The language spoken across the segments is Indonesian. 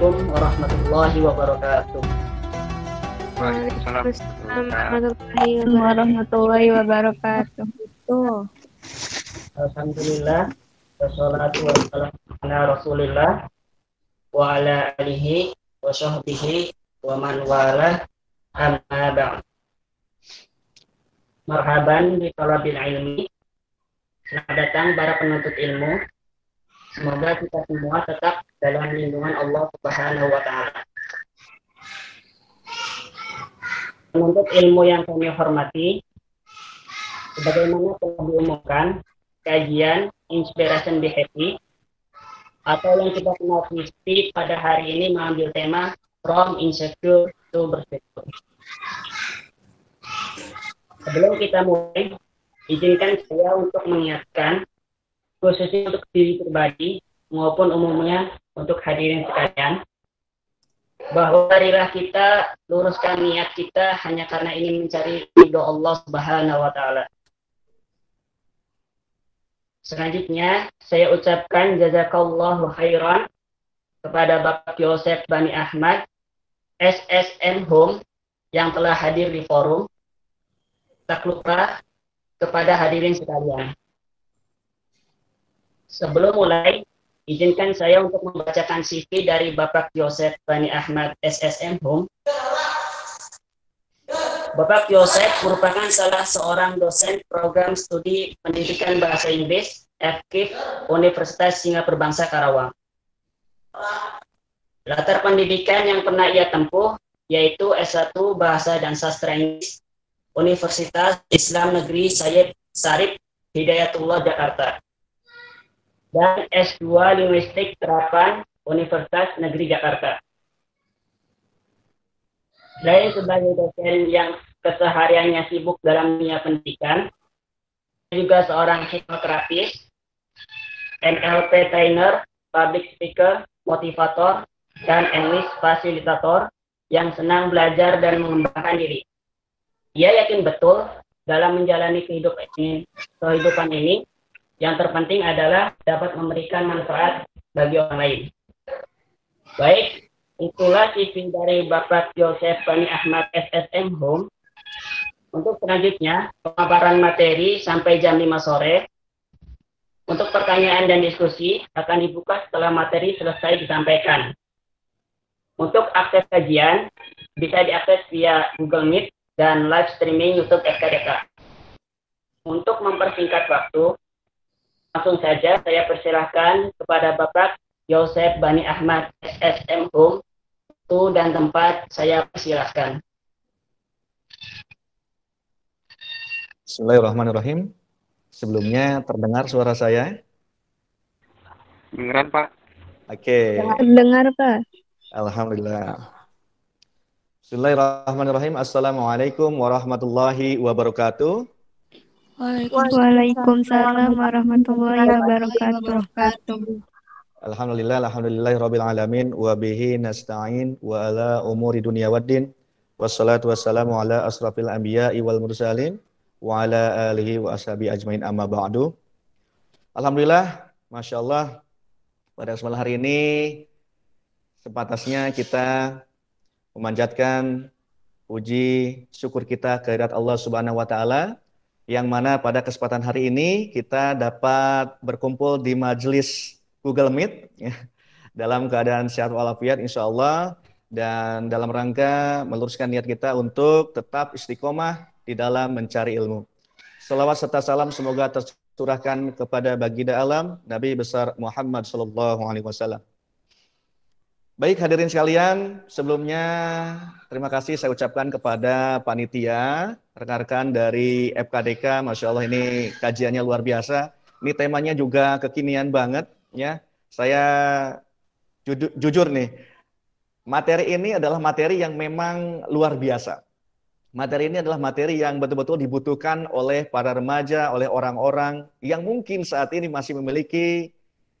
Bismillahirrahmanirrahim. Assalamualaikum warahmatullahi wabarakatuh. Waalaikumsalam warahmatullahi wabarakatuh. Alhamdulillah. Wassalatu wassalamu ala rasulillah wa ala alihi wa sahbihi wa man wala amma ba'd. Marhaban di talabil ilmi. Selamat datang para penuntut ilmu. Semoga kita semua tetap dalam lindungan Allah Subhanahu wa taala. Penuntut ilmu yang kami hormati, sebagaimana telah diumumkan, kajian Inspiration Be Happy atau yang kita kenal Kristi pada hari ini mengambil tema From Insecure to Bersyukur. Sebelum kita mulai, izinkan saya untuk mengingatkan khususnya untuk diri pribadi maupun umumnya untuk hadirin sekalian bahwa marilah kita luruskan niat kita hanya karena ingin mencari ridho Allah Subhanahu wa taala. Selanjutnya, saya ucapkan jazakallahu khairan kepada Bapak Yosef Bani Ahmad, SSM Home, yang telah hadir di forum. Tak lupa kepada hadirin sekalian. Sebelum mulai, izinkan saya untuk membacakan CV dari Bapak Yosef Bani Ahmad SSM Home. Bapak Yosef merupakan salah seorang dosen program studi pendidikan bahasa Inggris FKIP Universitas Singapura Bangsa Karawang. Latar pendidikan yang pernah ia tempuh yaitu S1 Bahasa dan Sastra Inggris Universitas Islam Negeri Sayyid Sarip Hidayatullah Jakarta dan S2 Linguistik Terapan Universitas Negeri Jakarta. Selain sebagai dosen yang kesehariannya sibuk dalam dunia pendidikan, juga seorang hipnoterapis, NLP trainer, public speaker, motivator, dan English fasilitator yang senang belajar dan mengembangkan diri. Ia yakin betul dalam menjalani kehidupan ini, kehidupan ini yang terpenting adalah dapat memberikan manfaat bagi orang lain. Baik, itulah CV dari Bapak Joseph Bani Ahmad SSM Home. Untuk selanjutnya, pemaparan materi sampai jam 5 sore. Untuk pertanyaan dan diskusi akan dibuka setelah materi selesai disampaikan. Untuk akses kajian, bisa diakses via Google Meet dan live streaming YouTube FKDK. Untuk mempersingkat waktu, Langsung saja saya persilahkan kepada Bapak Yosef Bani Ahmad SSM Home. Waktu dan tempat saya persilahkan. Bismillahirrahmanirrahim. Sebelumnya terdengar suara saya? Dengaran Pak. Oke. Dengar Pak. Alhamdulillah. Bismillahirrahmanirrahim. Assalamualaikum warahmatullahi wabarakatuh. Waalaikumsalam warahmatullahi wabarakatuh. Alhamdulillah, alhamdulillah rabbil alamin wa bihi nasta'in wa ala umuri dunia waddin wassalatu wassalamu ala asrafil anbiya wal mursalin wa ala alihi wa ashabi ajmain amma ba'du. Alhamdulillah, Masya Allah, pada kesempatan hari ini sepatasnya kita memanjatkan puji syukur kita kehadirat Allah Subhanahu wa taala yang mana pada kesempatan hari ini kita dapat berkumpul di majelis Google Meet ya, dalam keadaan sehat walafiat insya Allah dan dalam rangka meluruskan niat kita untuk tetap istiqomah di dalam mencari ilmu. Salawat serta salam semoga tercurahkan kepada baginda alam Nabi besar Muhammad Sallallahu Alaihi Wasallam. Baik hadirin sekalian, sebelumnya terima kasih saya ucapkan kepada panitia, rekan-rekan dari FKDK, Masya Allah ini kajiannya luar biasa. Ini temanya juga kekinian banget ya. Saya jujur, jujur nih, materi ini adalah materi yang memang luar biasa. Materi ini adalah materi yang betul-betul dibutuhkan oleh para remaja, oleh orang-orang yang mungkin saat ini masih memiliki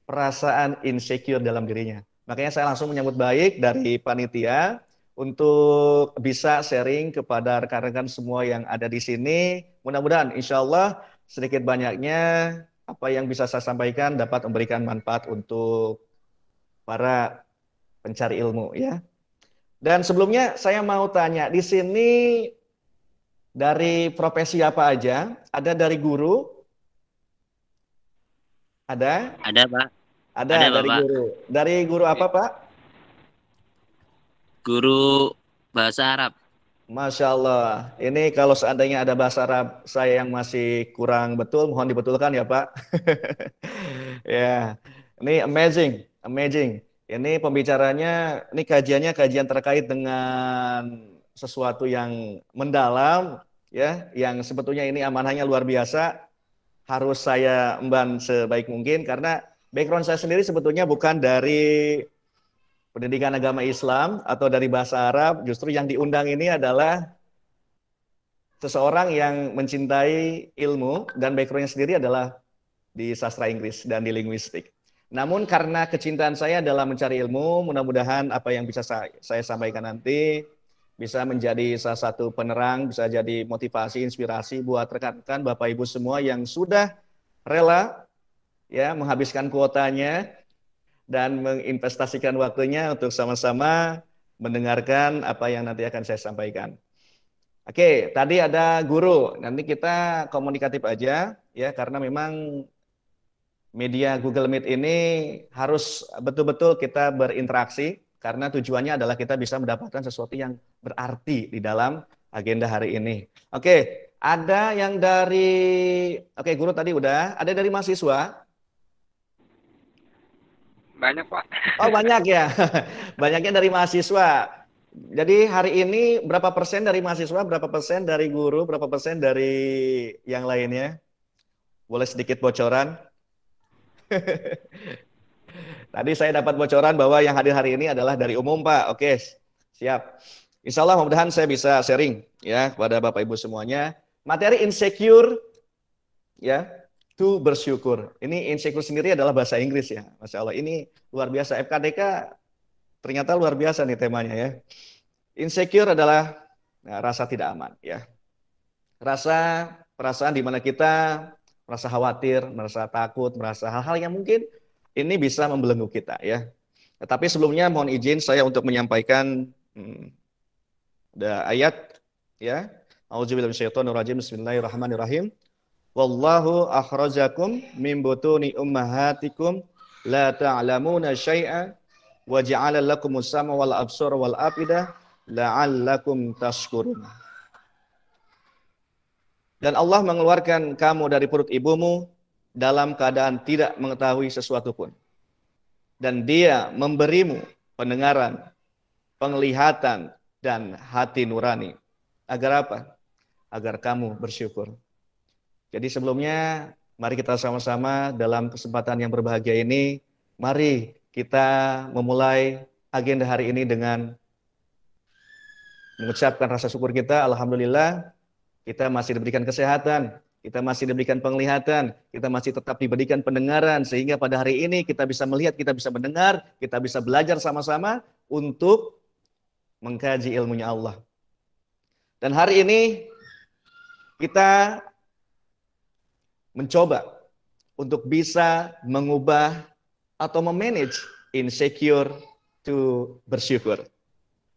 perasaan insecure dalam dirinya Makanya saya langsung menyambut baik dari panitia untuk bisa sharing kepada rekan-rekan semua yang ada di sini. Mudah-mudahan insya Allah sedikit banyaknya apa yang bisa saya sampaikan dapat memberikan manfaat untuk para pencari ilmu ya. Dan sebelumnya saya mau tanya, di sini dari profesi apa aja? Ada dari guru? Ada? Ada, Pak. Ada, Ada, dari Bapak. guru. Dari guru apa, Pak? Guru bahasa Arab. Masya Allah. Ini kalau seandainya ada bahasa Arab saya yang masih kurang betul, mohon dibetulkan ya Pak. ya, ini amazing, amazing. Ini pembicaranya, ini kajiannya kajian terkait dengan sesuatu yang mendalam, ya, yang sebetulnya ini amanahnya luar biasa. Harus saya emban sebaik mungkin karena background saya sendiri sebetulnya bukan dari pendidikan agama Islam atau dari bahasa Arab, justru yang diundang ini adalah seseorang yang mencintai ilmu dan backgroundnya sendiri adalah di sastra Inggris dan di linguistik. Namun karena kecintaan saya dalam mencari ilmu, mudah-mudahan apa yang bisa saya, saya sampaikan nanti bisa menjadi salah satu penerang, bisa jadi motivasi, inspirasi buat rekan-rekan Bapak Ibu semua yang sudah rela ya menghabiskan kuotanya dan menginvestasikan waktunya untuk sama-sama mendengarkan apa yang nanti akan saya sampaikan. Oke, tadi ada guru. Nanti kita komunikatif aja ya karena memang media Google Meet ini harus betul-betul kita berinteraksi karena tujuannya adalah kita bisa mendapatkan sesuatu yang berarti di dalam agenda hari ini. Oke, ada yang dari Oke, guru tadi udah, ada dari mahasiswa? Banyak, Pak. Oh banyak ya, banyaknya dari mahasiswa. Jadi hari ini berapa persen dari mahasiswa, berapa persen dari guru, berapa persen dari yang lainnya? Boleh sedikit bocoran? Tadi saya dapat bocoran bahwa yang hadir hari ini adalah dari umum Pak. Oke, siap. Insya Allah mudah-mudahan saya bisa sharing ya kepada Bapak Ibu semuanya. Materi insecure ya to bersyukur. Ini insecure sendiri adalah bahasa Inggris ya. Masya Allah. Ini luar biasa. FKDK ternyata luar biasa nih temanya ya. Insecure adalah nah, rasa tidak aman ya. Rasa perasaan di mana kita merasa khawatir, merasa takut, merasa hal-hal yang mungkin ini bisa membelenggu kita ya. Tetapi sebelumnya mohon izin saya untuk menyampaikan hmm, ada ayat ya. Auzubillahi minasyaitonirrajim. Bismillahirrahmanirrahim. Wallahu akhrajakum min butuni ummahatikum la ta'lamuna syai'a wa ja'ala lakumus sama wal absara wal afida la'allakum tashkurun. Dan Allah mengeluarkan kamu dari perut ibumu dalam keadaan tidak mengetahui sesuatu pun. Dan dia memberimu pendengaran, penglihatan, dan hati nurani. Agar apa? Agar kamu bersyukur. Jadi sebelumnya, mari kita sama-sama dalam kesempatan yang berbahagia ini, mari kita memulai agenda hari ini dengan mengucapkan rasa syukur kita. Alhamdulillah, kita masih diberikan kesehatan, kita masih diberikan penglihatan, kita masih tetap diberikan pendengaran, sehingga pada hari ini kita bisa melihat, kita bisa mendengar, kita bisa belajar sama-sama untuk mengkaji ilmunya Allah. Dan hari ini kita mencoba untuk bisa mengubah atau memanage insecure to bersyukur.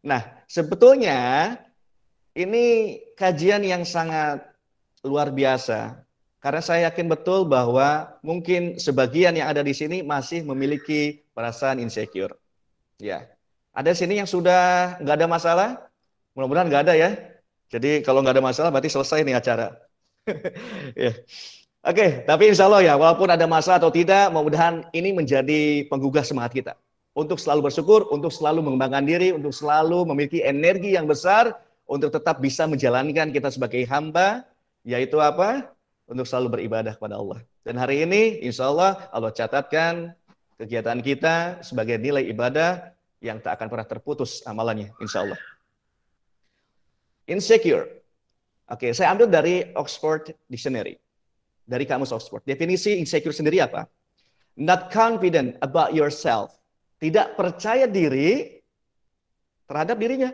Nah, sebetulnya ini kajian yang sangat luar biasa karena saya yakin betul bahwa mungkin sebagian yang ada di sini masih memiliki perasaan insecure. Ya, ada sini yang sudah nggak ada masalah? Mudah-mudahan nggak ada ya. Jadi kalau nggak ada masalah berarti selesai nih acara. ya. Oke, tapi insya Allah ya, walaupun ada masalah atau tidak, mudah-mudahan ini menjadi penggugah semangat kita. Untuk selalu bersyukur, untuk selalu mengembangkan diri, untuk selalu memiliki energi yang besar, untuk tetap bisa menjalankan kita sebagai hamba, yaitu apa? Untuk selalu beribadah kepada Allah. Dan hari ini, insya Allah, Allah catatkan kegiatan kita sebagai nilai ibadah yang tak akan pernah terputus amalannya, insya Allah. Insecure. Oke, saya ambil dari Oxford Dictionary dari kamus Oxford. Definisi insecure sendiri apa? Not confident about yourself. Tidak percaya diri terhadap dirinya.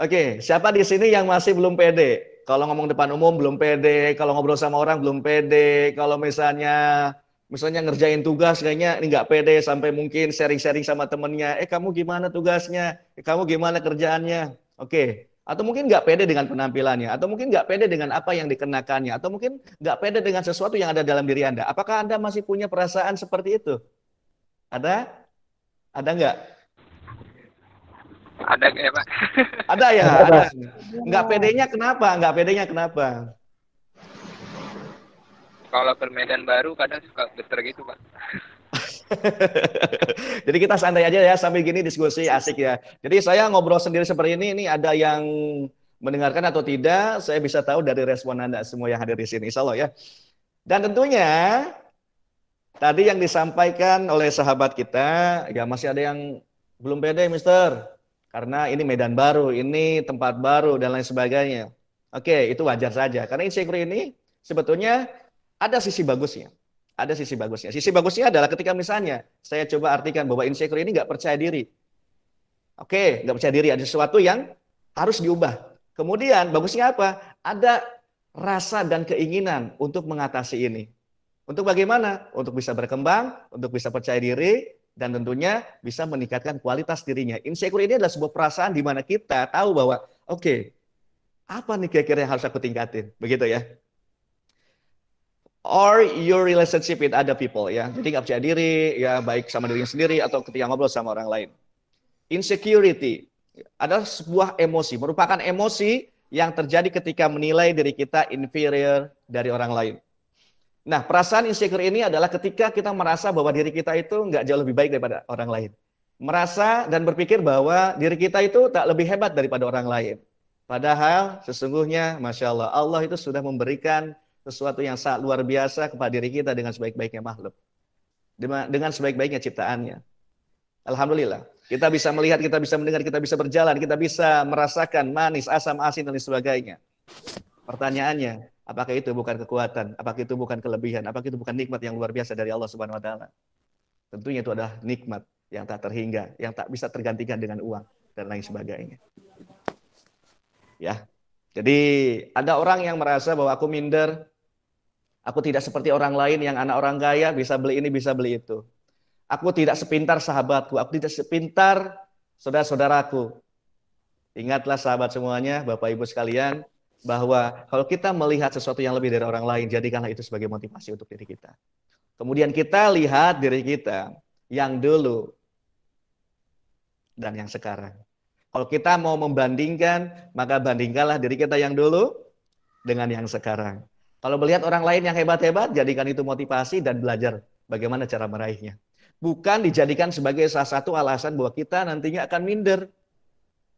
Oke, siapa di sini yang masih belum pede? Kalau ngomong depan umum belum pede, kalau ngobrol sama orang belum pede, kalau misalnya misalnya ngerjain tugas kayaknya ini nggak pede sampai mungkin sharing-sharing sama temennya, eh kamu gimana tugasnya, eh, kamu gimana kerjaannya, oke. Atau mungkin nggak pede dengan penampilannya, atau mungkin nggak pede dengan apa yang dikenakannya, atau mungkin nggak pede dengan sesuatu yang ada dalam diri Anda. Apakah Anda masih punya perasaan seperti itu? Ada? Ada nggak? Ada kayak Pak? Ada ya, Ada. Nggak pedenya kenapa? Nggak pedenya kenapa? Kalau bermedan baru kadang suka geter gitu Pak. Jadi kita santai aja ya sambil gini diskusi asik ya. Jadi saya ngobrol sendiri seperti ini, ini ada yang mendengarkan atau tidak, saya bisa tahu dari respon Anda semua yang hadir di sini, insya Allah ya. Dan tentunya tadi yang disampaikan oleh sahabat kita, ya masih ada yang belum pede, Mister. Karena ini medan baru, ini tempat baru dan lain sebagainya. Oke, itu wajar saja. Karena insecure ini sebetulnya ada sisi bagusnya. Ada sisi bagusnya. Sisi bagusnya adalah ketika misalnya saya coba artikan bahwa insecure ini nggak percaya diri. Oke, nggak percaya diri. Ada sesuatu yang harus diubah. Kemudian bagusnya apa? Ada rasa dan keinginan untuk mengatasi ini. Untuk bagaimana? Untuk bisa berkembang, untuk bisa percaya diri, dan tentunya bisa meningkatkan kualitas dirinya. Insecure ini adalah sebuah perasaan di mana kita tahu bahwa, oke, okay, apa nih kira-kira yang harus aku tingkatin? Begitu ya. Or your relationship with other people ya. Jadi nggak percaya diri, ya baik sama diri sendiri atau ketika ngobrol sama orang lain. Insecurity adalah sebuah emosi, merupakan emosi yang terjadi ketika menilai diri kita inferior dari orang lain. Nah, perasaan insecure ini adalah ketika kita merasa bahwa diri kita itu nggak jauh lebih baik daripada orang lain. Merasa dan berpikir bahwa diri kita itu tak lebih hebat daripada orang lain. Padahal sesungguhnya, Masya Allah, Allah itu sudah memberikan sesuatu yang sangat luar biasa kepada diri kita dengan sebaik-baiknya makhluk. Dengan sebaik-baiknya ciptaannya. Alhamdulillah. Kita bisa melihat, kita bisa mendengar, kita bisa berjalan, kita bisa merasakan manis, asam, asin, dan sebagainya. Pertanyaannya, apakah itu bukan kekuatan? Apakah itu bukan kelebihan? Apakah itu bukan nikmat yang luar biasa dari Allah Subhanahu wa taala? Tentunya itu adalah nikmat yang tak terhingga, yang tak bisa tergantikan dengan uang dan lain sebagainya. Ya. Jadi ada orang yang merasa bahwa aku minder, aku tidak seperti orang lain yang anak orang kaya bisa beli ini, bisa beli itu. Aku tidak sepintar sahabatku, aku tidak sepintar saudara-saudaraku. Ingatlah sahabat semuanya, Bapak Ibu sekalian, bahwa kalau kita melihat sesuatu yang lebih dari orang lain, jadikanlah itu sebagai motivasi untuk diri kita. Kemudian kita lihat diri kita yang dulu dan yang sekarang. Kalau kita mau membandingkan, maka bandingkanlah diri kita yang dulu dengan yang sekarang. Kalau melihat orang lain yang hebat-hebat, jadikan itu motivasi dan belajar bagaimana cara meraihnya. Bukan dijadikan sebagai salah satu alasan bahwa kita nantinya akan minder.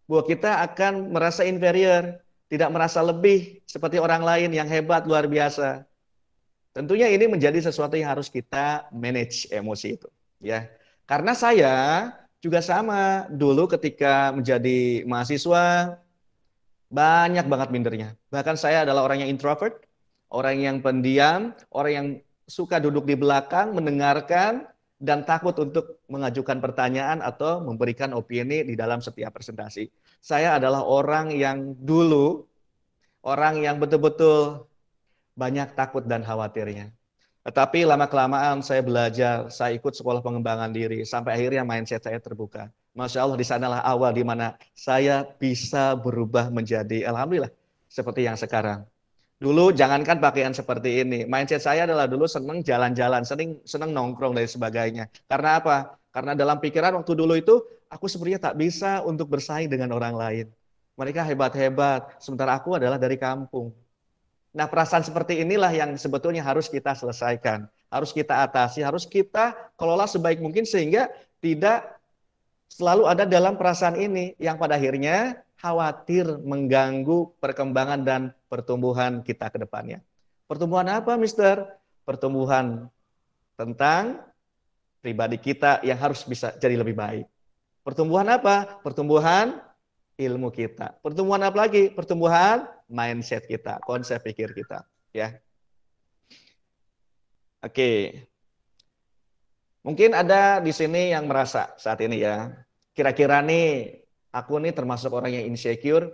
Bahwa kita akan merasa inferior, tidak merasa lebih seperti orang lain yang hebat, luar biasa. Tentunya ini menjadi sesuatu yang harus kita manage emosi itu. ya. Karena saya juga sama. Dulu ketika menjadi mahasiswa, banyak banget mindernya. Bahkan saya adalah orang yang introvert, orang yang pendiam, orang yang suka duduk di belakang, mendengarkan, dan takut untuk mengajukan pertanyaan atau memberikan opini di dalam setiap presentasi. Saya adalah orang yang dulu, orang yang betul-betul banyak takut dan khawatirnya. Tetapi lama-kelamaan saya belajar, saya ikut sekolah pengembangan diri, sampai akhirnya mindset saya terbuka. Masya Allah, di sanalah awal di mana saya bisa berubah menjadi, Alhamdulillah, seperti yang sekarang. Dulu jangankan pakaian seperti ini, mindset saya adalah dulu seneng jalan-jalan, seneng, seneng nongkrong dan sebagainya. Karena apa? Karena dalam pikiran waktu dulu itu, aku sebenarnya tak bisa untuk bersaing dengan orang lain. Mereka hebat-hebat, sementara aku adalah dari kampung. Nah, perasaan seperti inilah yang sebetulnya harus kita selesaikan, harus kita atasi, harus kita kelola sebaik mungkin sehingga tidak selalu ada dalam perasaan ini yang pada akhirnya khawatir mengganggu perkembangan dan pertumbuhan kita ke depannya. Pertumbuhan apa, Mister? Pertumbuhan tentang pribadi kita yang harus bisa jadi lebih baik. Pertumbuhan apa? Pertumbuhan ilmu kita. Pertumbuhan apa lagi? Pertumbuhan mindset kita, konsep pikir kita, ya. Oke. Mungkin ada di sini yang merasa saat ini ya, kira-kira nih aku nih termasuk orang yang insecure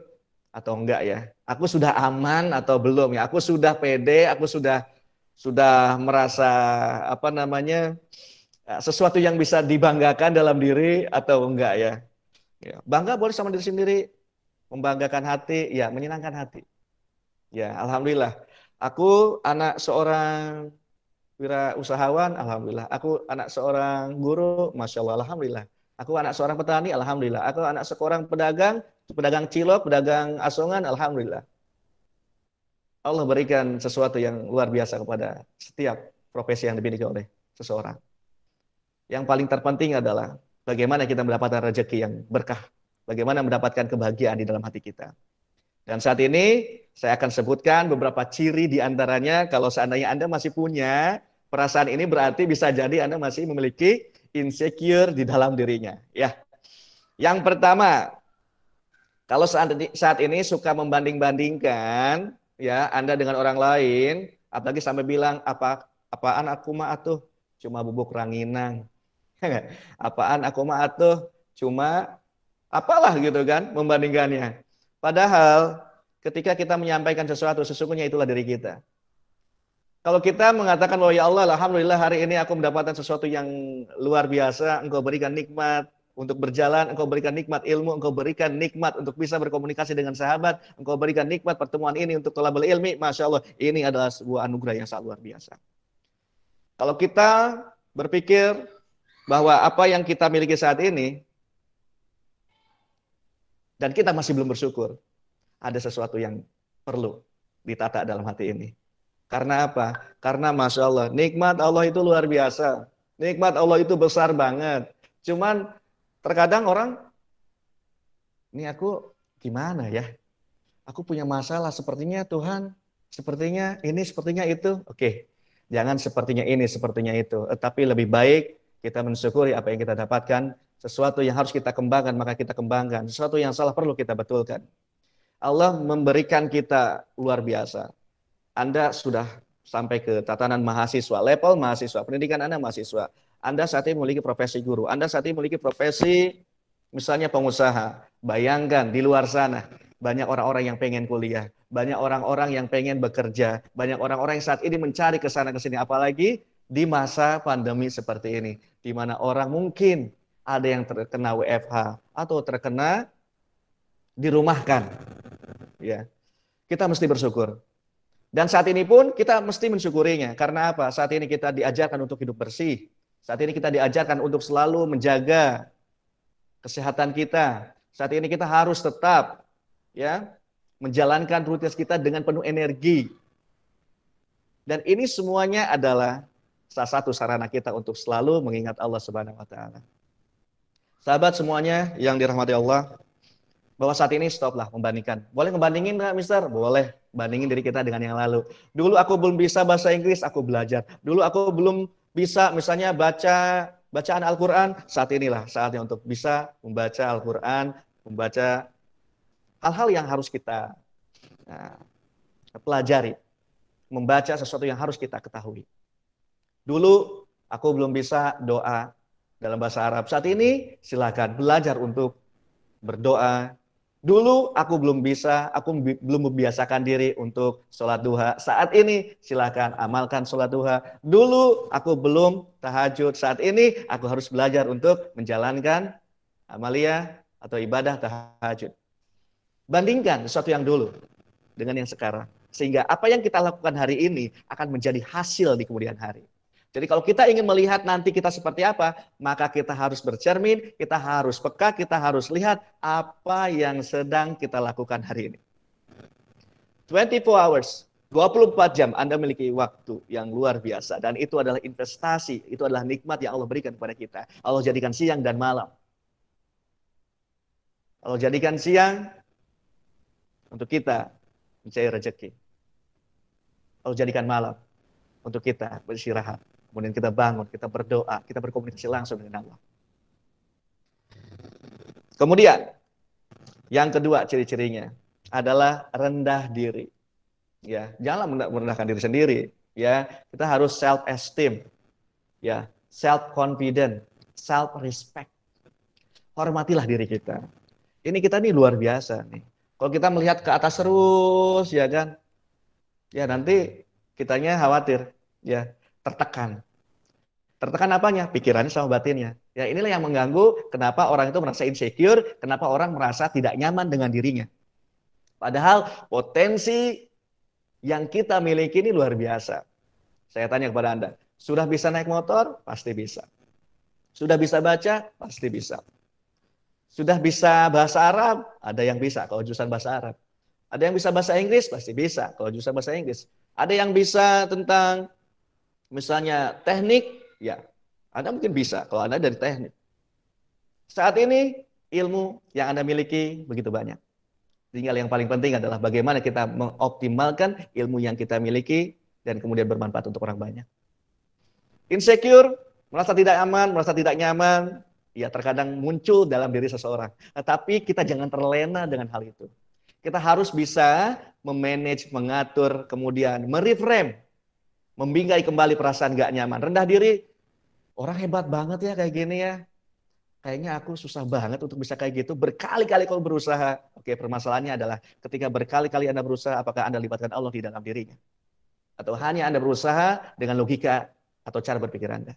atau enggak ya? Aku sudah aman atau belum ya? Aku sudah pede, aku sudah sudah merasa apa namanya sesuatu yang bisa dibanggakan dalam diri atau enggak ya? Ya bangga boleh sama diri sendiri, membanggakan hati, ya menyenangkan hati. Ya, alhamdulillah. Aku anak seorang wira usahawan, alhamdulillah. Aku anak seorang guru, masya Allah, alhamdulillah. Aku anak seorang petani, alhamdulillah. Aku anak seorang pedagang, pedagang cilok, pedagang asongan, alhamdulillah. Allah berikan sesuatu yang luar biasa kepada setiap profesi yang dimiliki oleh seseorang. Yang paling terpenting adalah bagaimana kita mendapatkan rezeki yang berkah, bagaimana mendapatkan kebahagiaan di dalam hati kita. Dan saat ini saya akan sebutkan beberapa ciri di antaranya kalau seandainya Anda masih punya perasaan ini berarti bisa jadi Anda masih memiliki insecure di dalam dirinya, ya. Yang pertama, kalau saat ini, suka membanding-bandingkan ya Anda dengan orang lain, apalagi sampai bilang apa apaan aku mah atuh cuma bubuk ranginang. Apaan aku mah atuh cuma apalah gitu kan membandingkannya. Padahal ketika kita menyampaikan sesuatu, sesungguhnya itulah diri kita. Kalau kita mengatakan bahwa ya Allah, Alhamdulillah hari ini aku mendapatkan sesuatu yang luar biasa, engkau berikan nikmat untuk berjalan, engkau berikan nikmat ilmu, engkau berikan nikmat untuk bisa berkomunikasi dengan sahabat, engkau berikan nikmat pertemuan ini untuk tolabel ilmi, Masya Allah, ini adalah sebuah anugerah yang sangat luar biasa. Kalau kita berpikir bahwa apa yang kita miliki saat ini, dan kita masih belum bersyukur. Ada sesuatu yang perlu ditata dalam hati ini. Karena apa? Karena Masya Allah, nikmat Allah itu luar biasa. Nikmat Allah itu besar banget. Cuman terkadang orang, ini aku gimana ya? Aku punya masalah, sepertinya Tuhan, sepertinya ini, sepertinya itu. Oke, jangan sepertinya ini, sepertinya itu. Tapi lebih baik kita mensyukuri apa yang kita dapatkan sesuatu yang harus kita kembangkan, maka kita kembangkan. Sesuatu yang salah perlu kita betulkan. Allah memberikan kita luar biasa. Anda sudah sampai ke tatanan mahasiswa, level mahasiswa, pendidikan Anda mahasiswa. Anda saat ini memiliki profesi guru, Anda saat ini memiliki profesi misalnya pengusaha. Bayangkan di luar sana, banyak orang-orang yang pengen kuliah, banyak orang-orang yang pengen bekerja, banyak orang-orang yang saat ini mencari ke sana ke sini, apalagi di masa pandemi seperti ini, di mana orang mungkin ada yang terkena WFH atau terkena dirumahkan. Ya. Kita mesti bersyukur. Dan saat ini pun kita mesti mensyukurinya. Karena apa? Saat ini kita diajarkan untuk hidup bersih. Saat ini kita diajarkan untuk selalu menjaga kesehatan kita. Saat ini kita harus tetap ya menjalankan rutinitas kita dengan penuh energi. Dan ini semuanya adalah salah satu sarana kita untuk selalu mengingat Allah Subhanahu wa taala. Sahabat semuanya yang dirahmati Allah, bahwa saat ini stoplah membandingkan. Boleh ngebandingin nggak, Mister? Boleh. Bandingin diri kita dengan yang lalu. Dulu aku belum bisa bahasa Inggris, aku belajar. Dulu aku belum bisa misalnya baca bacaan Al-Quran. Saat inilah saatnya untuk bisa membaca Al-Quran, membaca hal-hal yang harus kita nah, pelajari. Membaca sesuatu yang harus kita ketahui. Dulu aku belum bisa doa dalam bahasa Arab. Saat ini silakan belajar untuk berdoa. Dulu aku belum bisa, aku belum membiasakan diri untuk sholat duha. Saat ini silakan amalkan sholat duha. Dulu aku belum tahajud. Saat ini aku harus belajar untuk menjalankan amalia atau ibadah tahajud. Bandingkan sesuatu yang dulu dengan yang sekarang. Sehingga apa yang kita lakukan hari ini akan menjadi hasil di kemudian hari. Jadi kalau kita ingin melihat nanti kita seperti apa, maka kita harus bercermin, kita harus peka, kita harus lihat apa yang sedang kita lakukan hari ini. 24 hours, 24 jam Anda memiliki waktu yang luar biasa. Dan itu adalah investasi, itu adalah nikmat yang Allah berikan kepada kita. Allah jadikan siang dan malam. Allah jadikan siang untuk kita mencari rezeki. Allah jadikan malam untuk kita beristirahat. Kemudian kita bangun, kita berdoa, kita berkomunikasi langsung dengan Allah. Kemudian, yang kedua ciri-cirinya adalah rendah diri. Ya, janganlah merendahkan diri sendiri. Ya, kita harus self esteem. Ya, self confident, self respect. Hormatilah diri kita. Ini kita nih luar biasa nih. Kalau kita melihat ke atas terus, ya kan, ya nanti kitanya khawatir, ya tertekan. Tertekan apanya? Pikirannya sama batinnya. Ya inilah yang mengganggu kenapa orang itu merasa insecure, kenapa orang merasa tidak nyaman dengan dirinya. Padahal potensi yang kita miliki ini luar biasa. Saya tanya kepada Anda, sudah bisa naik motor? Pasti bisa. Sudah bisa baca? Pasti bisa. Sudah bisa bahasa Arab? Ada yang bisa kalau jurusan bahasa Arab. Ada yang bisa bahasa Inggris? Pasti bisa kalau jurusan bahasa Inggris. Ada yang bisa tentang misalnya teknik? Ya, Anda mungkin bisa kalau Anda dari teknik. Saat ini ilmu yang Anda miliki begitu banyak. Tinggal yang paling penting adalah bagaimana kita mengoptimalkan ilmu yang kita miliki dan kemudian bermanfaat untuk orang banyak. Insecure, merasa tidak aman, merasa tidak nyaman, ya terkadang muncul dalam diri seseorang. Tetapi kita jangan terlena dengan hal itu. Kita harus bisa memanage, mengatur, kemudian mereframe, membingkai kembali perasaan gak nyaman. Rendah diri, orang hebat banget ya kayak gini ya kayaknya aku susah banget untuk bisa kayak gitu. Berkali-kali kau berusaha. Oke, permasalahannya adalah ketika berkali-kali Anda berusaha, apakah Anda libatkan Allah di dalam dirinya? Atau hanya Anda berusaha dengan logika atau cara berpikir Anda?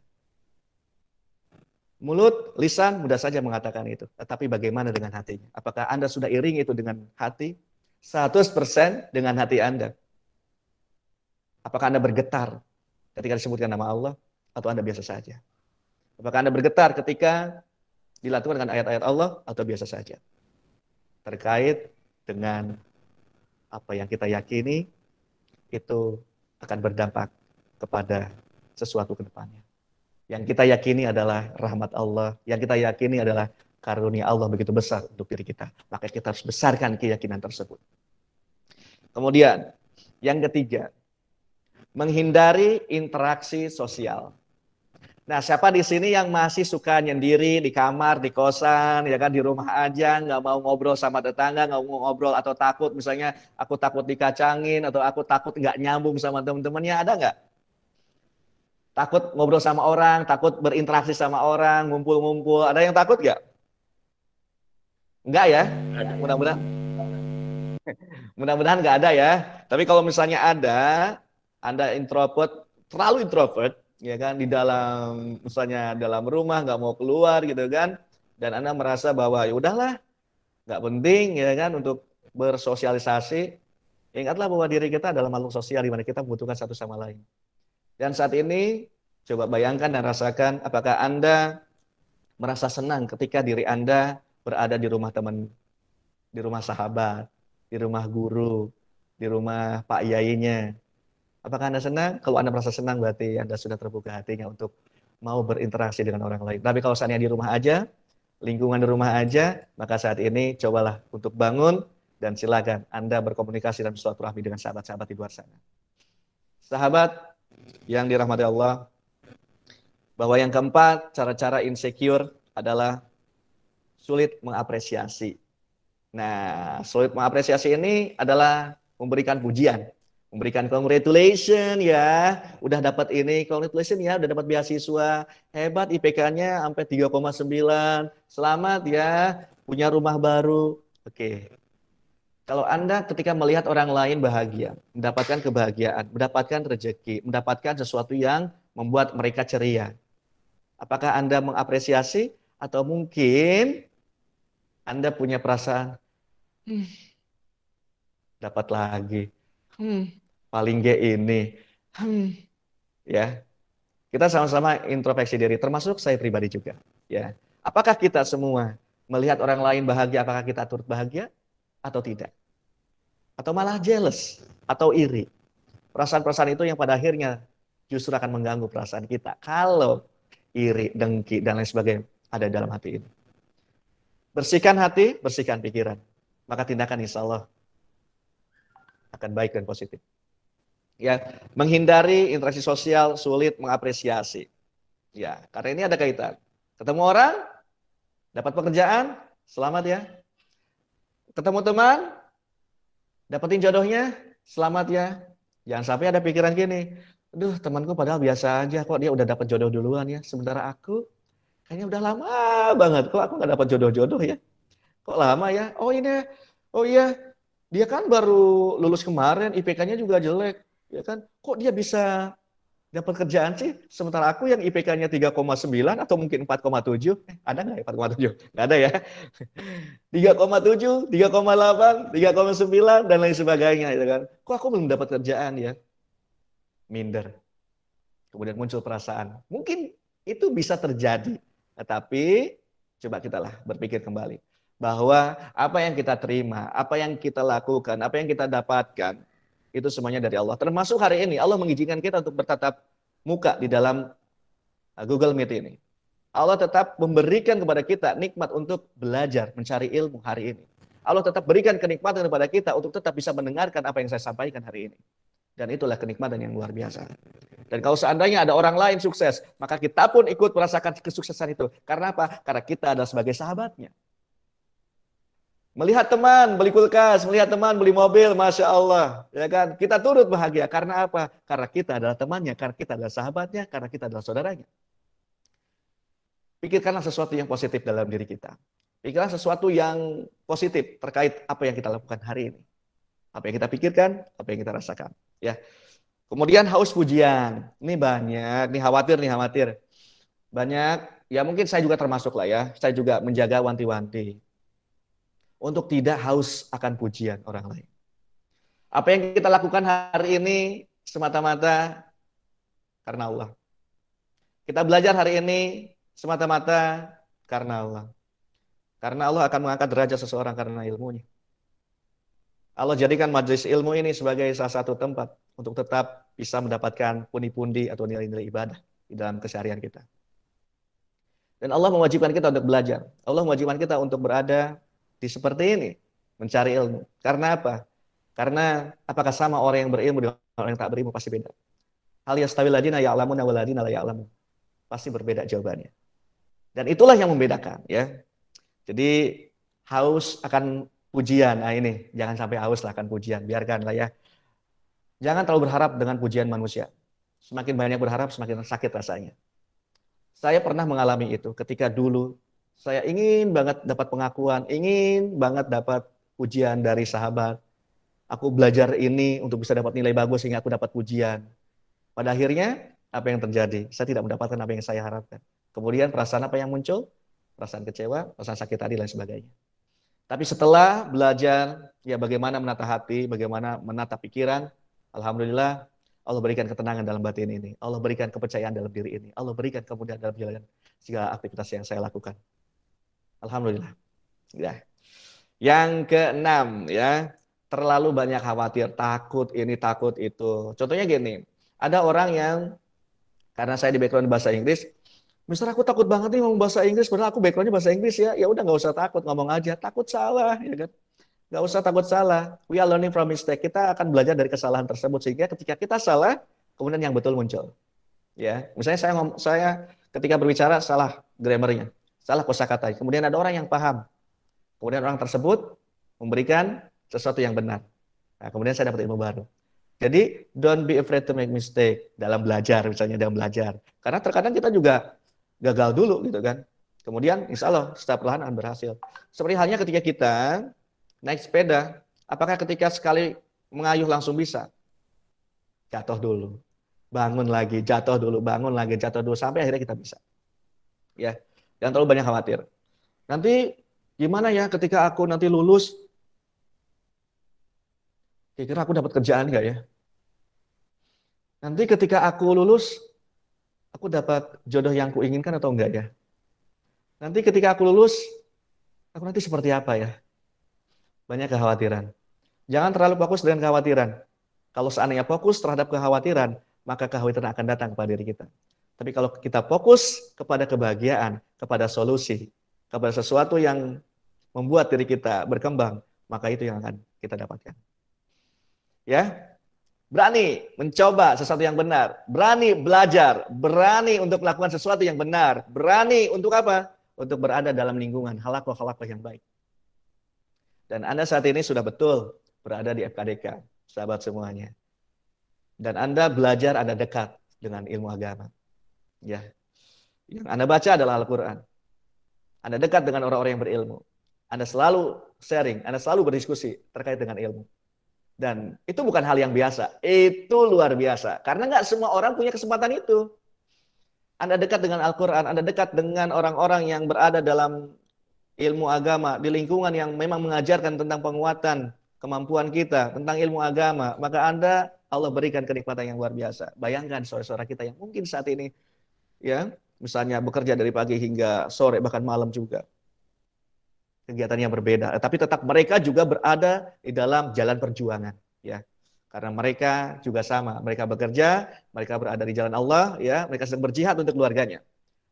Mulut, lisan mudah saja mengatakan itu. Tetapi bagaimana dengan hatinya? Apakah Anda sudah iring itu dengan hati? 100% dengan hati Anda. Apakah Anda bergetar ketika disebutkan nama Allah? Atau Anda biasa saja? Apakah Anda bergetar ketika dilakukan dengan ayat-ayat Allah atau biasa saja. Terkait dengan apa yang kita yakini itu akan berdampak kepada sesuatu ke depannya. Yang kita yakini adalah rahmat Allah, yang kita yakini adalah karunia Allah begitu besar untuk diri kita. Maka kita harus besarkan keyakinan tersebut. Kemudian, yang ketiga, menghindari interaksi sosial. Nah, siapa di sini yang masih suka nyendiri di kamar, di kosan, ya kan di rumah aja, nggak mau ngobrol sama tetangga, nggak mau ngobrol atau takut, misalnya aku takut dikacangin atau aku takut nggak nyambung sama teman-temannya, ada nggak? Takut ngobrol sama orang, takut berinteraksi sama orang, ngumpul-ngumpul, ada yang takut nggak? Enggak ya? Mudah-mudahan. Mudah-mudahan nggak ada ya. Tapi kalau misalnya ada, Anda introvert, terlalu introvert, ya kan di dalam misalnya dalam rumah nggak mau keluar gitu kan dan anda merasa bahwa ya udahlah nggak penting ya kan untuk bersosialisasi ingatlah bahwa diri kita adalah makhluk sosial di mana kita membutuhkan satu sama lain. Dan saat ini coba bayangkan dan rasakan apakah anda merasa senang ketika diri anda berada di rumah teman di rumah sahabat di rumah guru di rumah pak yayinya Apakah Anda senang? Kalau Anda merasa senang berarti Anda sudah terbuka hatinya untuk mau berinteraksi dengan orang lain. Tapi kalau seandainya di rumah aja, lingkungan di rumah aja, maka saat ini cobalah untuk bangun dan silakan Anda berkomunikasi dan bersilaturahmi dengan sahabat-sahabat di luar sana. Sahabat yang dirahmati Allah, bahwa yang keempat, cara-cara insecure adalah sulit mengapresiasi. Nah, sulit mengapresiasi ini adalah memberikan pujian memberikan congratulation ya, udah dapat ini, congratulation ya, udah dapat beasiswa, hebat IPK-nya sampai 3,9, selamat ya, punya rumah baru. Oke. Kalau Anda ketika melihat orang lain bahagia, mendapatkan kebahagiaan, mendapatkan rezeki, mendapatkan sesuatu yang membuat mereka ceria. Apakah Anda mengapresiasi atau mungkin Anda punya perasaan hmm, dapat lagi. Hmm, paling gak ini. Hmm, ya. Kita sama-sama introspeksi diri, termasuk saya pribadi juga. Ya. Apakah kita semua melihat orang lain bahagia, apakah kita turut bahagia atau tidak? Atau malah jealous atau iri? Perasaan-perasaan itu yang pada akhirnya justru akan mengganggu perasaan kita. Kalau iri, dengki, dan lain sebagainya ada dalam hati ini. Bersihkan hati, bersihkan pikiran. Maka tindakan insya Allah akan baik dan positif ya menghindari interaksi sosial sulit mengapresiasi. Ya karena ini ada kaitan. Ketemu orang dapat pekerjaan selamat ya. Ketemu teman dapetin jodohnya selamat ya. Jangan sampai ada pikiran gini aduh temanku padahal biasa aja kok dia udah dapat jodoh duluan ya sementara aku kayaknya udah lama banget kok aku nggak dapat jodoh-jodoh ya. Kok lama ya? Oh ini oh iya Dia kan baru lulus kemarin, IPK-nya juga jelek, ya kan? Kok dia bisa dapat kerjaan sih? Sementara aku yang IPK-nya 3,9 atau mungkin 4,7, eh, ada nggak ya 4,7? Nggak ada ya. 3,7, 3,8, 3,9 dan lain sebagainya, ya kan? Kok aku belum dapat kerjaan ya? Minder. Kemudian muncul perasaan. Mungkin itu bisa terjadi, tetapi coba kita lah berpikir kembali bahwa apa yang kita terima, apa yang kita lakukan, apa yang kita dapatkan itu semuanya dari Allah. Termasuk hari ini Allah mengizinkan kita untuk bertatap muka di dalam uh, Google Meet ini. Allah tetap memberikan kepada kita nikmat untuk belajar, mencari ilmu hari ini. Allah tetap berikan kenikmatan kepada kita untuk tetap bisa mendengarkan apa yang saya sampaikan hari ini. Dan itulah kenikmatan yang luar biasa. Dan kalau seandainya ada orang lain sukses, maka kita pun ikut merasakan kesuksesan itu. Karena apa? Karena kita adalah sebagai sahabatnya. Melihat teman beli kulkas, melihat teman beli mobil, masya Allah, ya kan? Kita turut bahagia karena apa? Karena kita adalah temannya, karena kita adalah sahabatnya, karena kita adalah saudaranya. Pikirkanlah sesuatu yang positif dalam diri kita. Pikirkanlah sesuatu yang positif terkait apa yang kita lakukan hari ini. Apa yang kita pikirkan, apa yang kita rasakan. Ya. Kemudian haus pujian. Ini banyak, ini khawatir, nih khawatir. Banyak, ya mungkin saya juga termasuk lah ya. Saya juga menjaga wanti-wanti untuk tidak haus akan pujian orang lain. Apa yang kita lakukan hari ini semata-mata karena Allah. Kita belajar hari ini semata-mata karena Allah. Karena Allah akan mengangkat derajat seseorang karena ilmunya. Allah jadikan majelis ilmu ini sebagai salah satu tempat untuk tetap bisa mendapatkan pundi-pundi atau nilai-nilai ibadah di dalam keseharian kita. Dan Allah mewajibkan kita untuk belajar. Allah mewajibkan kita untuk berada di seperti ini, mencari ilmu. Karena apa? Karena apakah sama orang yang berilmu dengan orang yang tak berilmu pasti beda. Hal yastawi ladina ya'lamun wa ladina la ya'lamun. Pasti berbeda jawabannya. Dan itulah yang membedakan ya. Jadi haus akan pujian. Nah ini, jangan sampai haus lah akan pujian. Biarkan lah ya. Jangan terlalu berharap dengan pujian manusia. Semakin banyak berharap, semakin sakit rasanya. Saya pernah mengalami itu ketika dulu saya ingin banget dapat pengakuan, ingin banget dapat pujian dari sahabat. Aku belajar ini untuk bisa dapat nilai bagus sehingga aku dapat pujian. Pada akhirnya, apa yang terjadi? Saya tidak mendapatkan apa yang saya harapkan. Kemudian perasaan apa yang muncul? Perasaan kecewa, perasaan sakit hati, dan sebagainya. Tapi setelah belajar, ya bagaimana menata hati, bagaimana menata pikiran, Alhamdulillah Allah berikan ketenangan dalam batin ini. Allah berikan kepercayaan dalam diri ini. Allah berikan kemudian dalam jalan segala aktivitas yang saya lakukan. Alhamdulillah. Ya. Yang keenam ya, terlalu banyak khawatir, takut ini, takut itu. Contohnya gini, ada orang yang karena saya di background bahasa Inggris, Mister aku takut banget nih ngomong bahasa Inggris, padahal aku backgroundnya bahasa Inggris ya. Ya udah nggak usah takut, ngomong aja. Takut salah, ya kan? Nggak usah takut salah. We are learning from mistake. Kita akan belajar dari kesalahan tersebut sehingga ketika kita salah, kemudian yang betul muncul. Ya, misalnya saya saya ketika berbicara salah grammarnya. Salah kosakata. Kemudian ada orang yang paham. Kemudian orang tersebut memberikan sesuatu yang benar. Nah, kemudian saya dapat ilmu baru. Jadi don't be afraid to make mistake dalam belajar misalnya dalam belajar. Karena terkadang kita juga gagal dulu gitu kan. Kemudian insya Allah setelah perlahan akan berhasil. Seperti halnya ketika kita naik sepeda, apakah ketika sekali mengayuh langsung bisa? Jatuh dulu, bangun lagi, jatuh dulu, bangun lagi, jatuh dulu sampai akhirnya kita bisa. Ya, Jangan terlalu banyak khawatir. Nanti gimana ya ketika aku nanti lulus? Kira-kira aku dapat kerjaan nggak ya? Nanti ketika aku lulus, aku dapat jodoh yang kuinginkan atau enggak ya? Nanti ketika aku lulus, aku nanti seperti apa ya? Banyak kekhawatiran. Jangan terlalu fokus dengan kekhawatiran. Kalau seandainya fokus terhadap kekhawatiran, maka kekhawatiran akan datang kepada diri kita. Tapi kalau kita fokus kepada kebahagiaan, kepada solusi, kepada sesuatu yang membuat diri kita berkembang, maka itu yang akan kita dapatkan. Ya, berani mencoba sesuatu yang benar, berani belajar, berani untuk melakukan sesuatu yang benar, berani untuk apa? Untuk berada dalam lingkungan halakoh-halakoh yang baik. Dan Anda saat ini sudah betul berada di FKDK, sahabat semuanya. Dan Anda belajar, Anda dekat dengan ilmu agama. Ya. Yang Anda baca adalah Al-Quran. Anda dekat dengan orang-orang yang berilmu. Anda selalu sharing, Anda selalu berdiskusi terkait dengan ilmu. Dan itu bukan hal yang biasa, itu luar biasa. Karena nggak semua orang punya kesempatan itu. Anda dekat dengan Al-Quran, Anda dekat dengan orang-orang yang berada dalam ilmu agama, di lingkungan yang memang mengajarkan tentang penguatan kemampuan kita, tentang ilmu agama, maka Anda, Allah berikan kenikmatan yang luar biasa. Bayangkan saudara-saudara kita yang mungkin saat ini, ya, misalnya bekerja dari pagi hingga sore, bahkan malam juga. Kegiatannya berbeda, tapi tetap mereka juga berada di dalam jalan perjuangan. ya karena mereka juga sama, mereka bekerja, mereka berada di jalan Allah, ya, mereka sedang berjihad untuk keluarganya.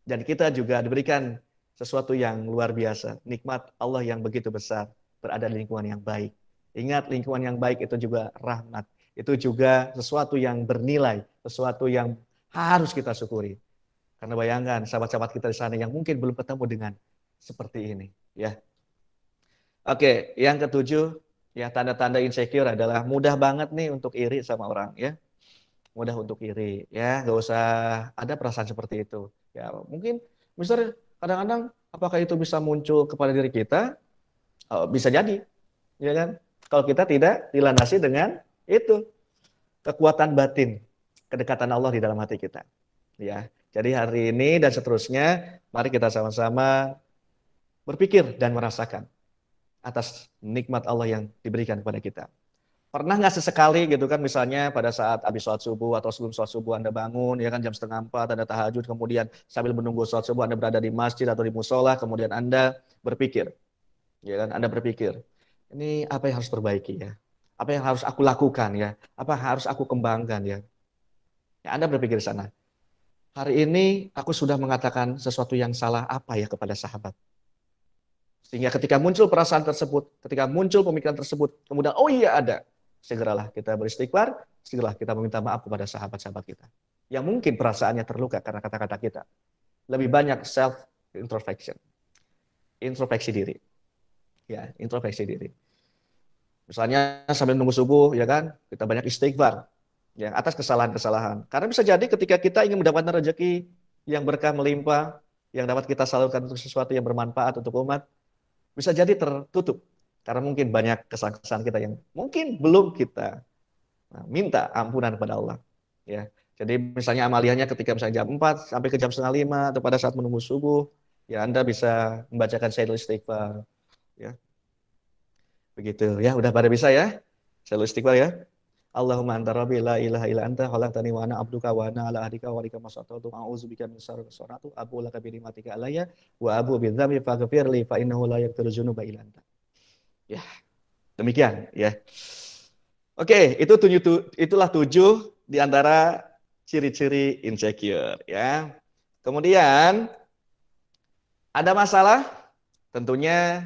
Dan kita juga diberikan sesuatu yang luar biasa, nikmat Allah yang begitu besar, berada di lingkungan yang baik. Ingat lingkungan yang baik itu juga rahmat, itu juga sesuatu yang bernilai, sesuatu yang harus kita syukuri. Karena bayangkan sahabat-sahabat kita di sana yang mungkin belum ketemu dengan seperti ini, ya. Oke, yang ketujuh, Ya, tanda-tanda insecure adalah mudah banget nih untuk iri sama orang ya. Mudah untuk iri ya, nggak usah ada perasaan seperti itu. Ya, mungkin misalnya kadang-kadang apakah itu bisa muncul kepada diri kita? Oh, bisa jadi. Ya kan? Kalau kita tidak dilandasi dengan itu kekuatan batin, kedekatan Allah di dalam hati kita. Ya. Jadi hari ini dan seterusnya mari kita sama-sama berpikir dan merasakan atas nikmat Allah yang diberikan kepada kita. Pernah nggak sesekali gitu kan misalnya pada saat habis sholat subuh atau sebelum sholat subuh Anda bangun ya kan jam setengah empat Anda tahajud kemudian sambil menunggu sholat subuh Anda berada di masjid atau di musola kemudian Anda berpikir ya kan Anda berpikir ini apa yang harus perbaiki ya? Apa yang harus aku lakukan ya? Apa yang harus aku kembangkan ya? Ya Anda berpikir di sana hari ini aku sudah mengatakan sesuatu yang salah apa ya kepada sahabat sehingga ketika muncul perasaan tersebut, ketika muncul pemikiran tersebut, kemudian oh iya ada, segeralah kita beristighfar, segeralah kita meminta maaf kepada sahabat-sahabat kita. Yang mungkin perasaannya terluka karena kata-kata kita. Lebih banyak self introspection. Introspeksi diri. Ya, introspeksi diri. Misalnya sambil nunggu subuh, ya kan, kita banyak istighfar. Ya, atas kesalahan-kesalahan. Karena bisa jadi ketika kita ingin mendapatkan rezeki yang berkah melimpah, yang dapat kita salurkan untuk sesuatu yang bermanfaat untuk umat, bisa jadi tertutup karena mungkin banyak kesalahan kita yang mungkin belum kita nah, minta ampunan kepada Allah. Ya, jadi misalnya amaliyahnya ketika misalnya jam 4 sampai ke jam setengah lima atau pada saat menunggu subuh, ya Anda bisa membacakan Sayyidul Istighfar. Ya. Begitu ya, udah pada bisa ya? Sayyidul Istighfar ya. Allahumma anta rabbi la ilaha illa anta khalaqtani wa ana abduka wa ana ala ahdika wa alika masatatu a'udzubika min syarri suratu abu laka bi ni'matika alayya wa abu bi dzambi faghfir li fa innahu la yaghfiru dzunuba illa anta. Ya. Demikian ya. Oke, itu tujuh, itulah tujuh di antara ciri-ciri insecure ya. Kemudian ada masalah? Tentunya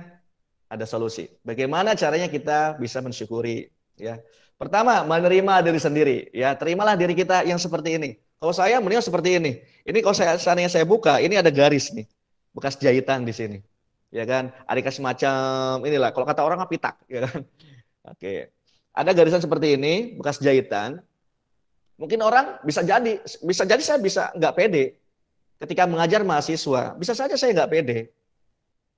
ada solusi. Bagaimana caranya kita bisa mensyukuri ya Pertama, menerima diri sendiri. Ya, terimalah diri kita yang seperti ini. Kalau saya mending seperti ini. Ini kalau saya seandainya saya buka, ini ada garis nih. Bekas jahitan di sini. Ya kan? Ada semacam inilah. Kalau kata orang pitak, ya kan? Oke. Ada garisan seperti ini, bekas jahitan. Mungkin orang bisa jadi, bisa jadi saya bisa nggak pede ketika mengajar mahasiswa. Bisa saja saya nggak pede,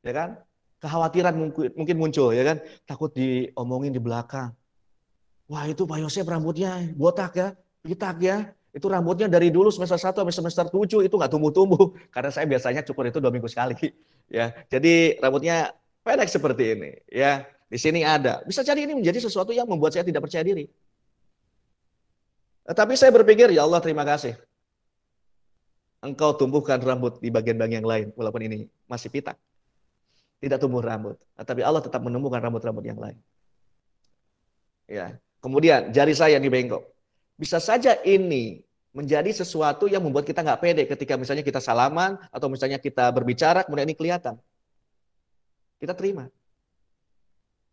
ya kan? Kekhawatiran mungkin muncul, ya kan? Takut diomongin di belakang Wah itu Pak Yosef rambutnya botak ya, pitak ya. Itu rambutnya dari dulu semester 1 sampai semester 7 itu nggak tumbuh-tumbuh. Karena saya biasanya cukur itu dua minggu sekali. ya Jadi rambutnya pendek seperti ini. ya Di sini ada. Bisa jadi ini menjadi sesuatu yang membuat saya tidak percaya diri. Tapi saya berpikir, ya Allah terima kasih. Engkau tumbuhkan rambut di bagian-bagian yang lain, walaupun ini masih pitak. Tidak tumbuh rambut. Tapi Allah tetap menumbuhkan rambut-rambut yang lain. Ya, Kemudian jari saya yang dibengkok. Bisa saja ini menjadi sesuatu yang membuat kita nggak pede ketika misalnya kita salaman atau misalnya kita berbicara kemudian ini kelihatan. Kita terima.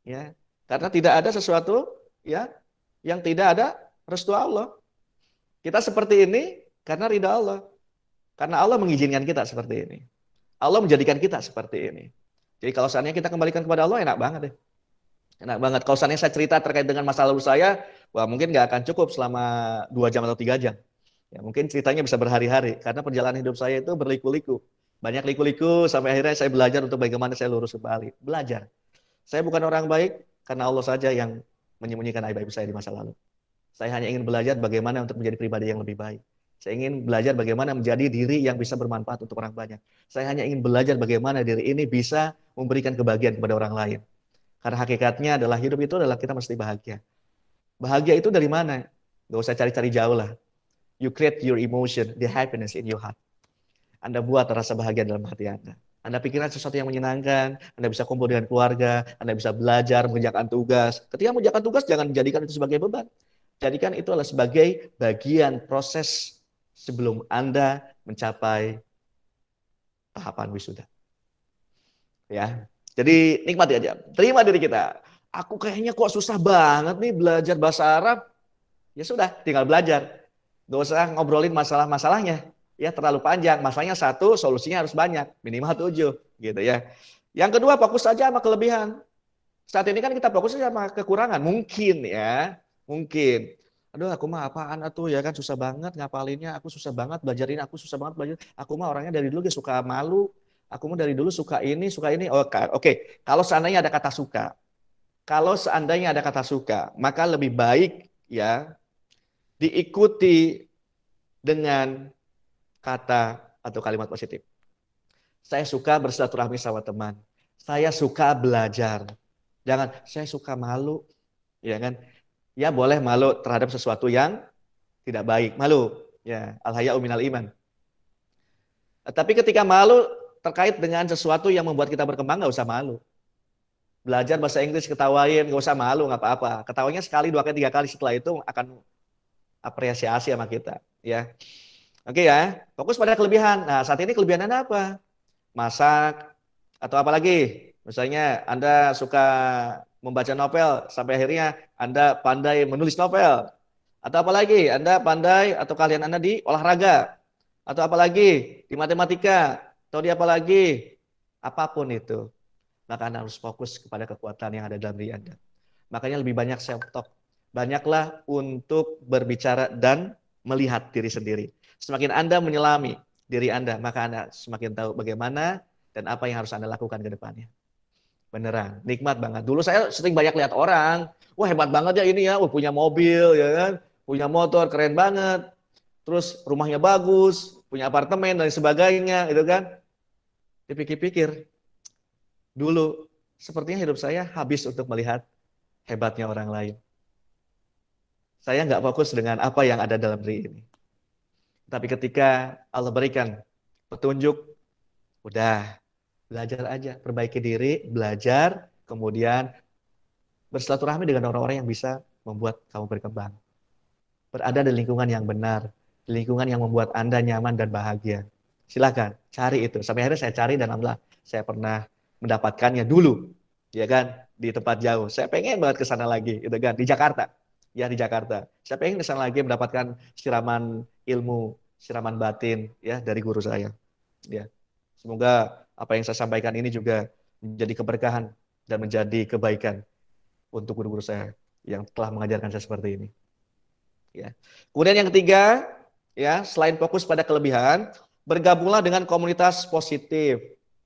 Ya, karena tidak ada sesuatu ya yang tidak ada restu Allah. Kita seperti ini karena ridha Allah. Karena Allah mengizinkan kita seperti ini. Allah menjadikan kita seperti ini. Jadi kalau seandainya kita kembalikan kepada Allah enak banget deh. Enak banget. Kalau seandainya saya cerita terkait dengan masa lalu saya, wah mungkin nggak akan cukup selama dua jam atau tiga jam. Ya, mungkin ceritanya bisa berhari-hari karena perjalanan hidup saya itu berliku-liku. Banyak liku-liku sampai akhirnya saya belajar untuk bagaimana saya lurus kembali. Belajar. Saya bukan orang baik karena Allah saja yang menyembunyikan aib-aib saya di masa lalu. Saya hanya ingin belajar bagaimana untuk menjadi pribadi yang lebih baik. Saya ingin belajar bagaimana menjadi diri yang bisa bermanfaat untuk orang banyak. Saya hanya ingin belajar bagaimana diri ini bisa memberikan kebahagiaan kepada orang lain. Karena hakikatnya adalah hidup itu adalah kita mesti bahagia. Bahagia itu dari mana? Gak usah cari-cari jauh lah. You create your emotion, the happiness in your heart. Anda buat rasa bahagia dalam hati Anda. Anda pikirkan sesuatu yang menyenangkan, Anda bisa kumpul dengan keluarga, Anda bisa belajar, mengerjakan tugas. Ketika mengerjakan tugas, jangan jadikan itu sebagai beban. Jadikan itu adalah sebagai bagian proses sebelum Anda mencapai tahapan wisuda. Ya, jadi nikmati aja. Terima diri kita. Aku kayaknya kok susah banget nih belajar bahasa Arab. Ya sudah, tinggal belajar. Gak usah ngobrolin masalah-masalahnya. Ya terlalu panjang. Masalahnya satu, solusinya harus banyak. Minimal tujuh. Gitu ya. Yang kedua, fokus saja sama kelebihan. Saat ini kan kita fokus saja sama kekurangan. Mungkin ya. Mungkin. Aduh, aku mah apaan atuh ya kan susah banget ngapalinnya. Aku susah banget belajarin. Aku susah banget belajar. Aku mah orangnya dari dulu dia suka malu. Aku mah dari dulu suka ini, suka ini. Oh, Oke, okay. kalau seandainya ada kata suka, kalau seandainya ada kata suka, maka lebih baik ya diikuti dengan kata atau kalimat positif. Saya suka bersilaturahmi sama teman. Saya suka belajar. Jangan saya suka malu, ya kan? Ya boleh malu terhadap sesuatu yang tidak baik, malu. Ya, al haya minal iman. Tapi ketika malu terkait dengan sesuatu yang membuat kita berkembang, nggak usah malu. Belajar bahasa Inggris ketawain, nggak usah malu, nggak apa-apa. Ketawanya sekali, dua kali, tiga kali setelah itu akan apresiasi sama kita, ya. Oke ya, fokus pada kelebihan. Nah, saat ini kelebihan Anda apa? Masak atau apa lagi? Misalnya Anda suka membaca novel sampai akhirnya Anda pandai menulis novel. Atau apa lagi? Anda pandai atau kalian Anda di olahraga. Atau apa lagi? Di matematika. Atau di apa lagi? Apa pun itu. Maka Anda harus fokus kepada kekuatan yang ada dalam diri Anda. Makanya lebih banyak self-talk banyaklah untuk berbicara dan melihat diri sendiri. Semakin Anda menyelami diri Anda, maka Anda semakin tahu bagaimana dan apa yang harus Anda lakukan ke depannya. Beneran, nikmat banget. Dulu saya sering banyak lihat orang, wah hebat banget ya ini ya, wah punya mobil ya kan, punya motor keren banget. Terus rumahnya bagus, punya apartemen dan sebagainya gitu kan. Dipikir-pikir, dulu sepertinya hidup saya habis untuk melihat hebatnya orang lain. Saya nggak fokus dengan apa yang ada dalam diri ini. Tapi ketika Allah berikan petunjuk, udah belajar aja, perbaiki diri, belajar, kemudian bersilaturahmi dengan orang-orang yang bisa membuat kamu berkembang. Berada di lingkungan yang benar, di lingkungan yang membuat Anda nyaman dan bahagia. Silakan cari itu. Sampai akhirnya saya cari dan alhamdulillah saya pernah mendapatkannya dulu, ya kan, di tempat jauh. Saya pengen banget ke sana lagi, itu kan, di Jakarta ya di Jakarta. Saya pengen ke sana lagi mendapatkan siraman ilmu, siraman batin ya dari guru saya. Ya. Semoga apa yang saya sampaikan ini juga menjadi keberkahan dan menjadi kebaikan untuk guru-guru saya yang telah mengajarkan saya seperti ini. Ya. Kemudian yang ketiga, ya, selain fokus pada kelebihan, bergabunglah dengan komunitas positif.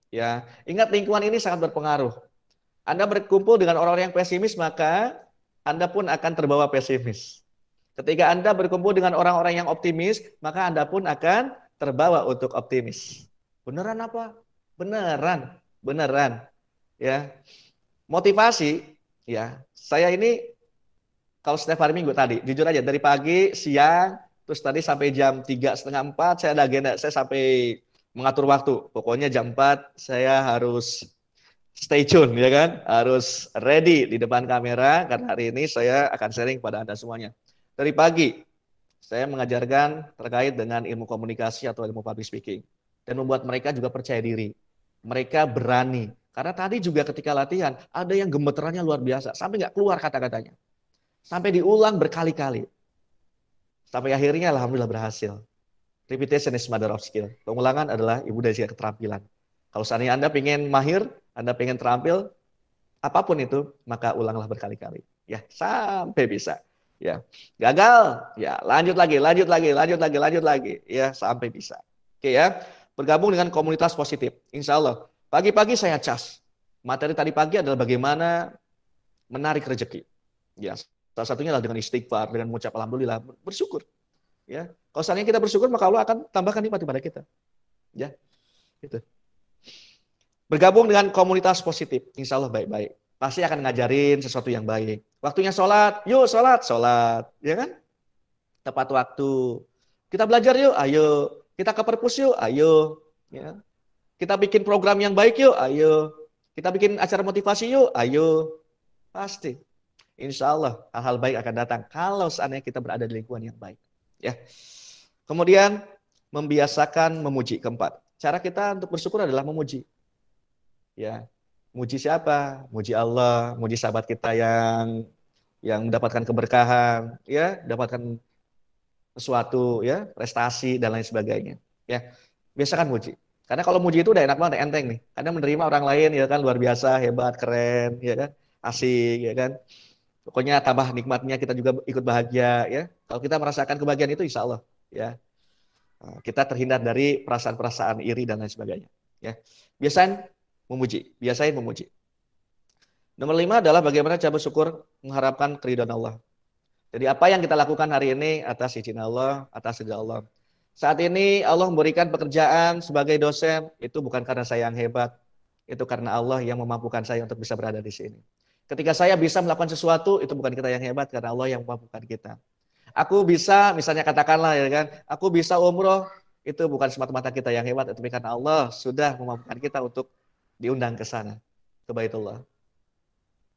Ya, ingat lingkungan ini sangat berpengaruh. Anda berkumpul dengan orang-orang yang pesimis, maka anda pun akan terbawa pesimis. Ketika Anda berkumpul dengan orang-orang yang optimis, maka Anda pun akan terbawa untuk optimis. Beneran apa? Beneran, beneran. Ya. Motivasi, ya. Saya ini kalau setiap hari Minggu tadi, jujur aja dari pagi, siang, terus tadi sampai jam tiga setengah empat saya ada agenda, saya sampai mengatur waktu. Pokoknya jam 4 saya harus stay tune ya kan, harus ready di depan kamera karena hari ini saya akan sharing kepada Anda semuanya. Dari pagi saya mengajarkan terkait dengan ilmu komunikasi atau ilmu public speaking dan membuat mereka juga percaya diri. Mereka berani. Karena tadi juga ketika latihan ada yang gemeterannya luar biasa sampai nggak keluar kata-katanya. Sampai diulang berkali-kali. Sampai akhirnya alhamdulillah berhasil. Repetition is mother of skill. Pengulangan adalah ibu dari keterampilan. Kalau seandainya Anda ingin mahir, anda pengen terampil, apa pun itu, maka ulanglah berkali-kali. Ya, sampai bisa. Ya, gagal, ya lanjut lagi, lanjut lagi, lanjut lagi, lanjut lagi, ya sampai bisa. Oke ya, bergabung dengan komunitas positif. Insya Allah, pagi-pagi saya cas, Materi tadi pagi adalah bagaimana menarik rezeki. Ya, salah satunya adalah dengan istighfar, dengan mengucap alhamdulillah, bersyukur. Ya, kalau seandainya kita bersyukur maka Allah akan tambahkan nikmat kepada kita. Ya, itu. Bergabung dengan komunitas positif, insya Allah baik-baik. Pasti akan ngajarin sesuatu yang baik. Waktunya sholat, yuk sholat, sholat, ya kan? Tepat waktu. Kita belajar yuk, ayo. Kita ke perpus yuk, ayo. Ya. Kita bikin program yang baik yuk, ayo. Kita bikin acara motivasi yuk, ayo. Pasti. Insya Allah hal-hal baik akan datang kalau seandainya kita berada di lingkungan yang baik. Ya. Kemudian membiasakan memuji keempat. Cara kita untuk bersyukur adalah memuji. Ya. Muji siapa? Muji Allah, muji sahabat kita yang yang mendapatkan keberkahan, ya, dapatkan sesuatu, ya, prestasi dan lain sebagainya. Ya. Biasakan muji. Karena kalau muji itu udah enak banget, enteng nih. Karena menerima orang lain ya kan luar biasa, hebat, keren, ya kan, asik, ya kan. Pokoknya tambah nikmatnya kita juga ikut bahagia, ya. Kalau kita merasakan kebahagiaan itu, insya Allah, ya. Nah, kita terhindar dari perasaan-perasaan iri dan lain sebagainya. Ya, biasain memuji, biasain memuji. Nomor lima adalah bagaimana cara bersyukur mengharapkan keridhaan Allah. Jadi apa yang kita lakukan hari ini atas izin Allah, atas izin Allah. Saat ini Allah memberikan pekerjaan sebagai dosen, itu bukan karena saya yang hebat, itu karena Allah yang memampukan saya untuk bisa berada di sini. Ketika saya bisa melakukan sesuatu, itu bukan kita yang hebat, karena Allah yang memampukan kita. Aku bisa, misalnya katakanlah ya kan, aku bisa umroh, itu bukan semata-mata kita yang hebat, tapi karena Allah sudah memampukan kita untuk diundang ke sana, ke Baitullah.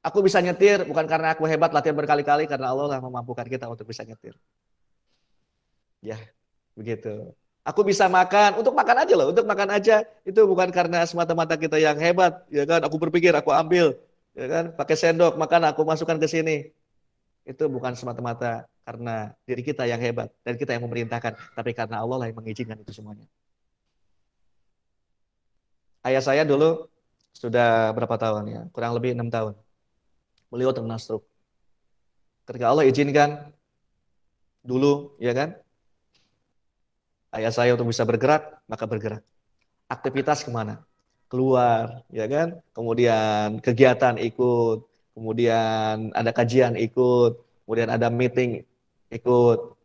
Aku bisa nyetir, bukan karena aku hebat latihan berkali-kali, karena Allah lah memampukan kita untuk bisa nyetir. Ya, Begitu. Aku bisa makan, untuk makan aja loh, untuk makan aja. Itu bukan karena semata-mata kita yang hebat, ya kan? Aku berpikir, aku ambil, ya kan? Pakai sendok, makan aku masukkan ke sini. Itu bukan semata-mata karena diri kita yang hebat dan kita yang memerintahkan, tapi karena Allah lah yang mengizinkan itu semuanya. Ayah saya dulu sudah berapa tahun ya? Kurang lebih enam tahun. Beliau terkena stroke. Ketika Allah izinkan dulu, ya kan? ayah saya untuk bisa bergerak, maka bergerak. Aktivitas ke mana? Keluar, ya kan? Kemudian kegiatan ikut, kemudian ada kajian ikut, kemudian ada meeting ikut.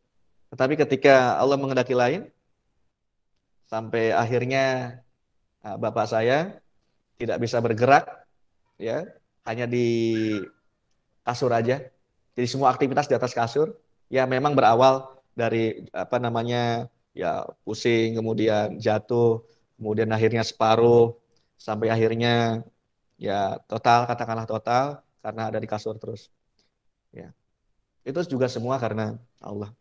Tetapi ketika Allah mengendaki lain, sampai akhirnya ah, bapak saya tidak bisa bergerak, ya hanya di kasur aja. Jadi semua aktivitas di atas kasur, ya memang berawal dari apa namanya ya pusing, kemudian jatuh, kemudian akhirnya separuh, sampai akhirnya ya total, katakanlah total, karena ada di kasur terus. Ya. Itu juga semua karena Allah.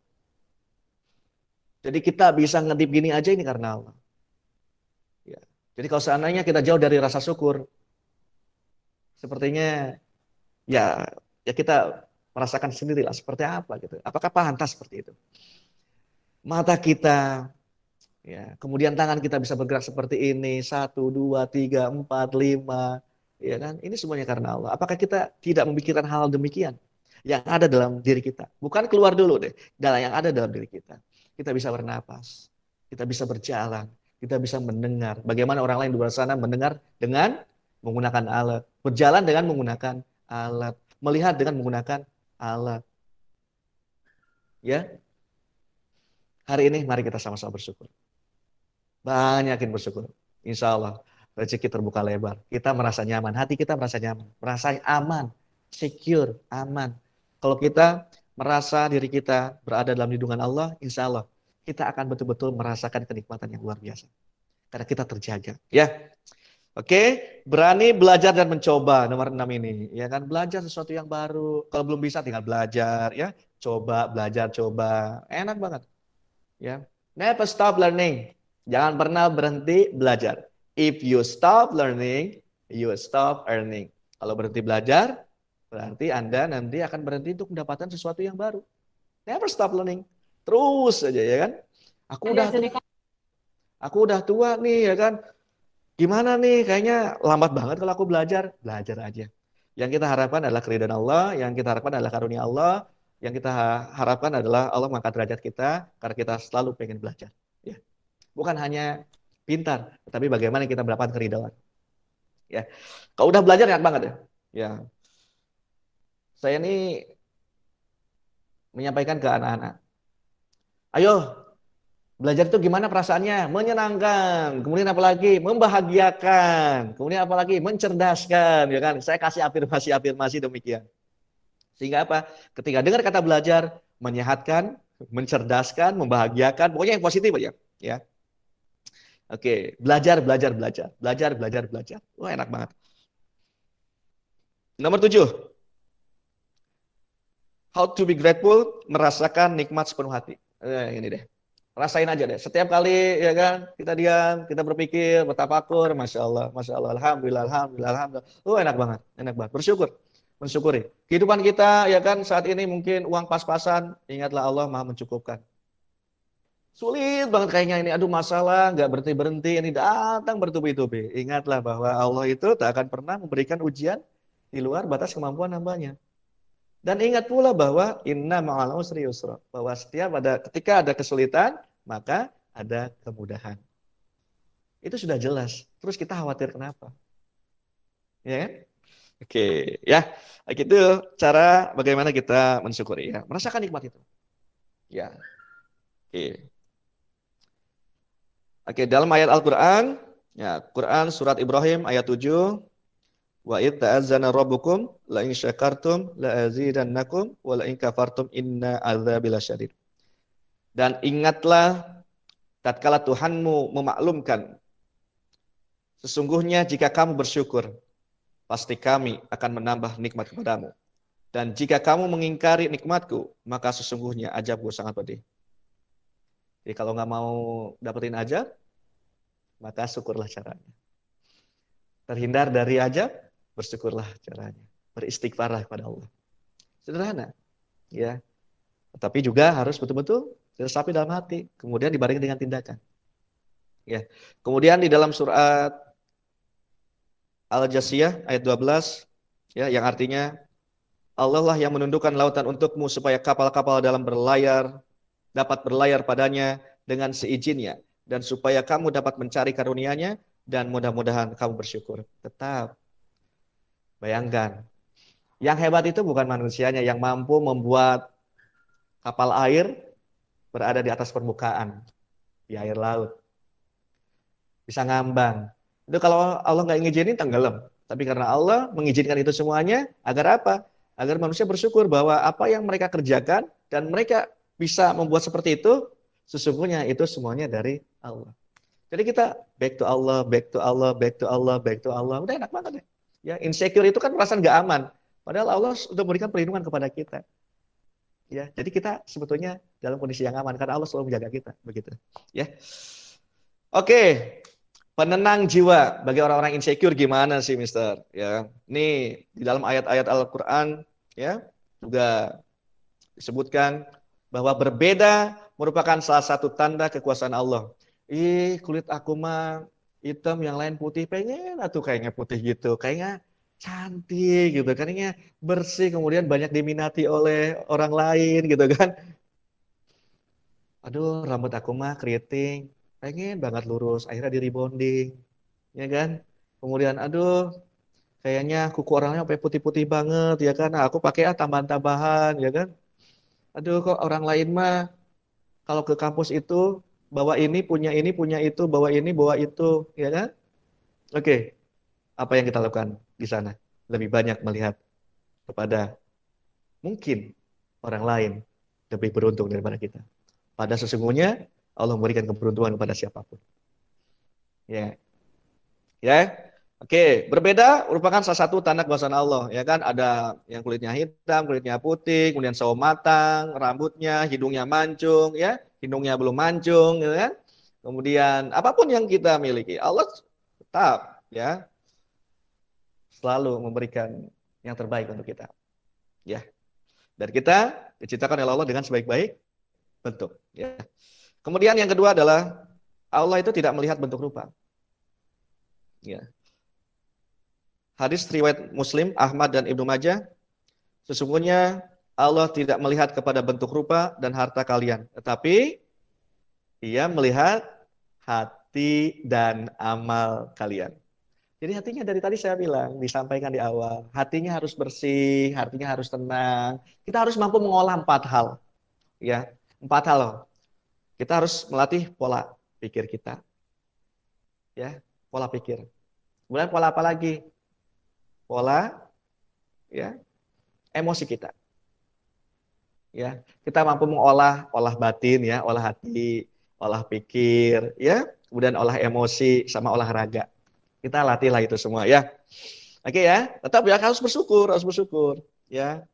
Jadi kita bisa ngedip gini aja ini karena Allah. Ya. Jadi kalau seandainya kita jauh dari rasa syukur, sepertinya ya ya kita merasakan sendirilah seperti apa gitu. Apakah pantas seperti itu? mata kita, ya, kemudian tangan kita bisa bergerak seperti ini, satu, dua, tiga, empat, lima, ya kan? Ini semuanya karena Allah. Apakah kita tidak memikirkan hal demikian yang ada dalam diri kita? Bukan keluar dulu deh, dalam yang ada dalam diri kita. Kita bisa bernapas, kita bisa berjalan, kita bisa mendengar. Bagaimana orang lain di luar sana mendengar dengan menggunakan alat, berjalan dengan menggunakan alat, melihat dengan menggunakan alat. Ya, Hari ini mari kita sama-sama bersyukur. Banyakin bersyukur. Insya Allah rezeki terbuka lebar. Kita merasa nyaman, hati kita merasa nyaman, merasa aman, secure, aman. Kalau kita merasa diri kita berada dalam lindungan Allah, insya Allah kita akan betul-betul merasakan kenikmatan yang luar biasa. Karena kita terjaga. Ya, Oke, berani belajar dan mencoba nomor 6 ini, ya kan? Belajar sesuatu yang baru. Kalau belum bisa tinggal belajar, ya. Coba, belajar, coba. Enak banget. Ya. Never stop learning. Jangan pernah berhenti belajar. If you stop learning, you stop earning. Kalau berhenti belajar, berarti Anda nanti akan berhenti untuk mendapatkan sesuatu yang baru. Never stop learning. Terus saja ya kan. Aku udah tua. Aku udah tua nih ya kan. Gimana nih? Kayaknya lambat banget kalau aku belajar. Belajar aja. Yang kita harapkan adalah keridhaan Allah, yang kita harapkan adalah karunia Allah, yang kita harapkan adalah Allah mengangkat derajat kita karena kita selalu pengen belajar. Bukan hanya pintar, tapi bagaimana kita mendapatkan keridhaan. Ya. Kalau udah belajar enak banget ya. Ya. Saya ini menyampaikan ke anak-anak. Ayo, belajar itu gimana perasaannya? Menyenangkan. Kemudian apa lagi? Membahagiakan. Kemudian apa lagi? Mencerdaskan, ya kan? Saya kasih afirmasi-afirmasi demikian. Sehingga apa? Ketika dengar kata belajar, menyehatkan, mencerdaskan, membahagiakan, pokoknya yang positif aja, ya. Oke, belajar, belajar, belajar, belajar, belajar, belajar. Wah enak banget. Nomor tujuh, how to be grateful, merasakan nikmat sepenuh hati. Eh, ini deh, rasain aja deh. Setiap kali ya kan kita diam, kita berpikir, bertapakur, masya Allah, masya Allah, alhamdulillah, alhamdulillah, alhamdulillah. Oh enak banget, enak banget. Bersyukur, mensyukuri. Kehidupan kita ya kan saat ini mungkin uang pas-pasan, ingatlah Allah maha mencukupkan. Sulit banget kayaknya ini, aduh masalah, nggak berhenti-berhenti, ini datang bertubi-tubi. Ingatlah bahwa Allah itu tak akan pernah memberikan ujian di luar batas kemampuan hambanya. Dan ingat pula bahwa inna ma'al usri. Bahwa setiap ada ketika ada kesulitan, maka ada kemudahan. Itu sudah jelas. Terus kita khawatir kenapa? Ya kan? Oke, ya. Itu cara bagaimana kita mensyukuri ya, merasakan nikmat itu. Ya. Oke. Oke, dalam ayat Al-Qur'an, ya, Quran surat Ibrahim ayat 7, wa id ta'azzana rabbukum la in syakartum la azidannakum wa la in kafartum inna adzabi lasyadid. Dan ingatlah tatkala Tuhanmu memaklumkan sesungguhnya jika kamu bersyukur pasti kami akan menambah nikmat kepadamu. Dan jika kamu mengingkari nikmatku, maka sesungguhnya ajabku sangat pedih. Jadi kalau nggak mau dapetin ajab, maka syukurlah caranya. Terhindar dari ajab, bersyukurlah caranya. Beristighfarlah kepada Allah. Sederhana. ya. Tapi juga harus betul-betul diresapi dalam hati. Kemudian dibarengi dengan tindakan. Ya. Kemudian di dalam surat Al-Jasiyah ayat 12 ya yang artinya Allah lah yang menundukkan lautan untukmu supaya kapal-kapal dalam berlayar dapat berlayar padanya dengan seizinnya dan supaya kamu dapat mencari karunia-Nya dan mudah-mudahan kamu bersyukur. Tetap bayangkan yang hebat itu bukan manusianya yang mampu membuat kapal air berada di atas permukaan di air laut. Bisa ngambang, itu kalau Allah nggak ngizinin tenggelam. Tapi karena Allah mengizinkan itu semuanya, agar apa? Agar manusia bersyukur bahwa apa yang mereka kerjakan dan mereka bisa membuat seperti itu, sesungguhnya itu semuanya dari Allah. Jadi kita back to Allah, back to Allah, back to Allah, back to Allah. Udah enak banget ya. Ya, insecure itu kan perasaan nggak aman. Padahal Allah sudah memberikan perlindungan kepada kita. Ya, jadi kita sebetulnya dalam kondisi yang aman karena Allah selalu menjaga kita, begitu. Ya. Oke, penenang jiwa bagi orang-orang insecure gimana sih Mister? Ya, ini di dalam ayat-ayat Al-Qur'an ya juga disebutkan bahwa berbeda merupakan salah satu tanda kekuasaan Allah. Ih, kulit aku mah hitam, yang lain putih, pengen atau kayaknya putih gitu, kayaknya cantik gitu, kayaknya bersih, kemudian banyak diminati oleh orang lain gitu kan. Aduh, rambut aku mah keriting, pengen banget lurus akhirnya di rebonding ya kan? Kemudian aduh kayaknya kuku orangnya sampai putih-putih banget ya kan? Nah, aku pakai ah tambahan-tambahan ya kan aduh kok orang lain mah kalau ke kampus itu bawa ini punya ini punya itu bawa ini bawa itu ya kan oke apa yang kita lakukan di sana lebih banyak melihat kepada mungkin orang lain lebih beruntung daripada kita pada sesungguhnya Allah memberikan keberuntungan kepada siapa pun. Ya. Ya. Oke, berbeda merupakan salah satu tanda kekuasaan Allah, ya kan? Ada yang kulitnya hitam, kulitnya putih, kemudian sawo matang, rambutnya, hidungnya mancung, ya, hidungnya belum mancung, ya kan? Kemudian apa pun yang kita miliki, Allah tetap, ya, selalu memberikan yang terbaik untuk kita, ya. Dan kita diciptakan oleh Allah dengan sebaik-baik bentuk, ya. Kemudian yang kedua adalah Allah itu tidak melihat bentuk rupa. Ya. Hadis riwayat Muslim, Ahmad dan Ibnu Majah, sesungguhnya Allah tidak melihat kepada bentuk rupa dan harta kalian, tetapi Ia melihat hati dan amal kalian. Jadi hatinya dari tadi saya bilang, disampaikan di awal, hatinya harus bersih, hatinya harus tenang. Kita harus mampu mengolah empat hal. Ya, empat hal loh. Kita harus melatih pola pikir kita. Ya, pola pikir. Kemudian pola apa lagi? Pola ya, emosi kita. Ya, kita mampu mengolah olah batin ya, olah hati, olah pikir ya, kemudian olah emosi sama olahraga. Kita latihlah itu semua ya. Oke ya, tetap ya harus bersyukur, harus bersyukur ya.